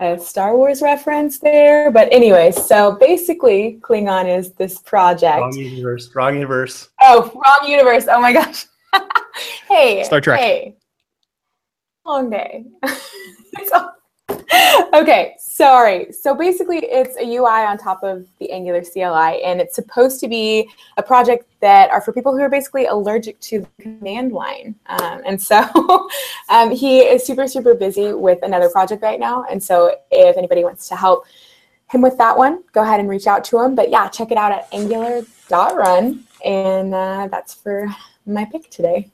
a Star Wars reference there, but anyway. So basically, Klingon is this project.
Wrong universe. Wrong universe.
Oh, wrong universe. Oh my gosh. hey.
Star Trek.
Hey. Long day. okay, sorry. So basically, it's a UI on top of the Angular CLI, and it's supposed to be a project that are for people who are basically allergic to the command line. Um, and so um, he is super, super busy with another project right now. And so if anybody wants to help him with that one, go ahead and reach out to him. But yeah, check it out at angular.run. And uh, that's for my pick today.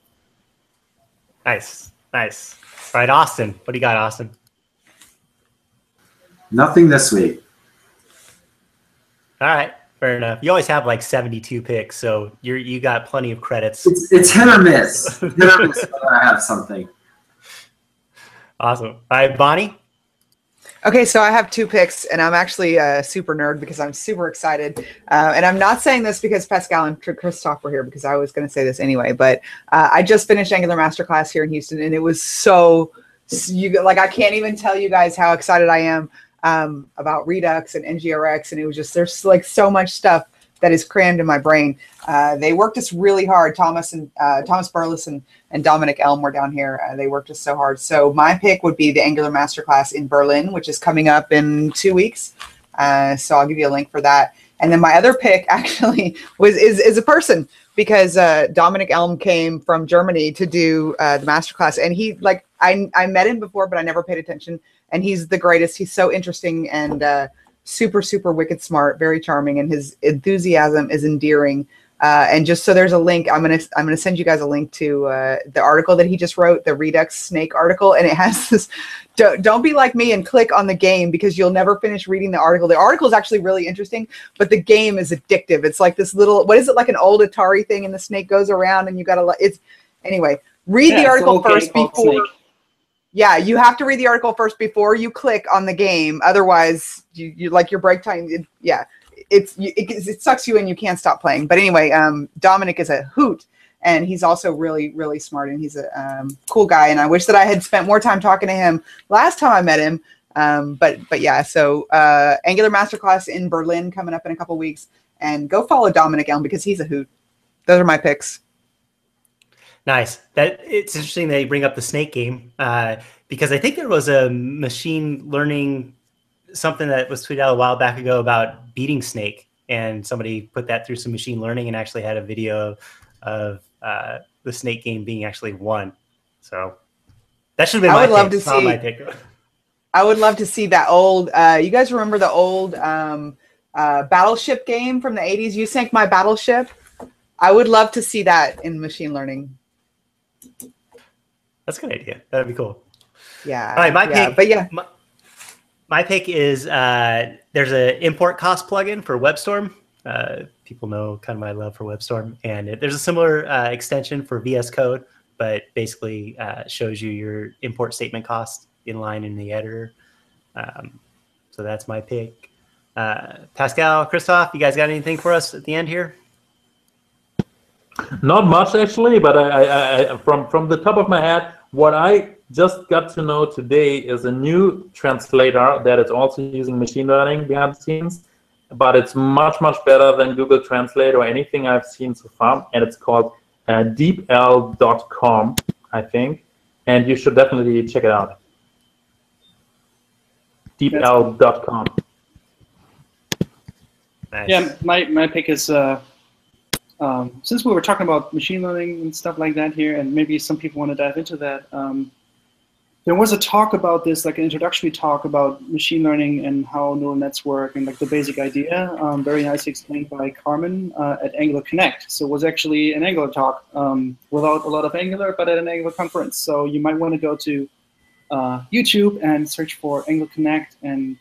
Nice, nice. All right, Austin. What do you got, Austin?
Nothing this week.
All right, fair enough. You always have like 72 picks, so you're you got plenty of credits.
It's, it's hit or miss. hit or miss I have something.
Awesome. All right, Bonnie.
Okay, so I have two picks, and I'm actually a super nerd because I'm super excited. Uh, and I'm not saying this because Pascal and Christoph were here because I was going to say this anyway. But uh, I just finished Angular Masterclass here in Houston, and it was so you like I can't even tell you guys how excited I am um, about Redux and NGRX, and it was just there's like so much stuff that is crammed in my brain. Uh, they worked us really hard. Thomas and uh, Thomas Burleson and, and Dominic Elm were down here. Uh, they worked us so hard. So my pick would be the Angular Masterclass in Berlin, which is coming up in two weeks. Uh, so I'll give you a link for that. And then my other pick actually was is is a person because uh, Dominic Elm came from Germany to do uh, the masterclass, and he like I I met him before, but I never paid attention. And he's the greatest. He's so interesting and uh, super super wicked smart, very charming, and his enthusiasm is endearing. Uh, and just so there's a link, I'm gonna I'm gonna send you guys a link to uh, the article that he just wrote, the Redux Snake article, and it has this. Don't, don't be like me and click on the game because you'll never finish reading the article. The article is actually really interesting, but the game is addictive. It's like this little what is it like an old Atari thing, and the snake goes around, and you gotta it's anyway. Read
Yeah,
the article first before.
Snake.
Yeah, you have to read the article first before you click on the game. Otherwise, you, you like your break time. It, yeah, it's it, it sucks you in. You can't stop playing. But anyway, um, Dominic is a hoot, and he's also really really smart, and he's a um, cool guy. And I wish that I had spent more time talking to him last time I met him. Um, but but yeah, so uh, Angular Masterclass in Berlin coming up in a couple weeks, and go follow Dominic Elm because he's a hoot. Those are my picks.
Nice. That it's interesting that you bring up the snake game uh, because I think there was a machine learning something that was tweeted out a while back ago about beating snake, and somebody put that through some machine learning and actually had a video of uh, the snake game being actually won. So that should have been
I
my
would love
pick,
to see-
my pick.
I would love to see that old. Uh, you guys remember the old um, uh, battleship game from the '80s? You sank my battleship. I would love to see that in machine learning.
That's a good idea. That'd be cool.
Yeah.
All right, my
yeah,
pick.
But yeah,
my, my pick is uh, there's an import cost plugin for WebStorm. Uh, people know kind of my love for WebStorm, and it, there's a similar uh, extension for VS Code, but basically uh, shows you your import statement cost in line in the editor. Um, so that's my pick. Uh, Pascal, Christoph, you guys got anything for us at the end here?
Not much actually, but I, I, I, from from the top of my head, what I just got to know today is a new translator that is also using machine learning behind the scenes, but it's much much better than Google Translate or anything I've seen so far, and it's called uh, DeepL.com, I think, and you should definitely check it out. DeepL.com.
Nice.
Yeah, my, my pick is uh, um, since we were talking about machine learning and stuff like that here, and maybe some people want to dive into that. Um, there was a talk about this, like an introductory talk about machine learning and how neural nets work and like the basic idea, um, very nicely explained by Carmen uh, at Angular Connect. So it was actually an Angular talk um, without a lot of Angular, but at an Angular conference. So you might want to go to uh, YouTube and search for Angular Connect and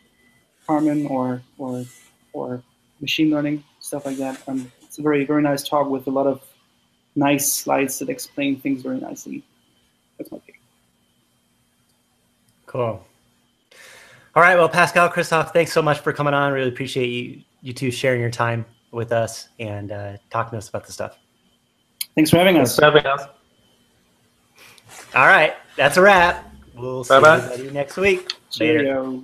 Carmen or or or machine learning stuff like that. Um, it's a very very nice talk with a lot of nice slides that explain things very nicely. That's my pick.
Cool. All right. Well, Pascal, Christoph, thanks so much for coming on. Really appreciate you you two sharing your time with us and uh, talking to us about the stuff.
Thanks for having
Thanks
us.
for having us.
All right. That's a wrap. We'll see
Bye-bye.
everybody next week. Later.
Cheerio.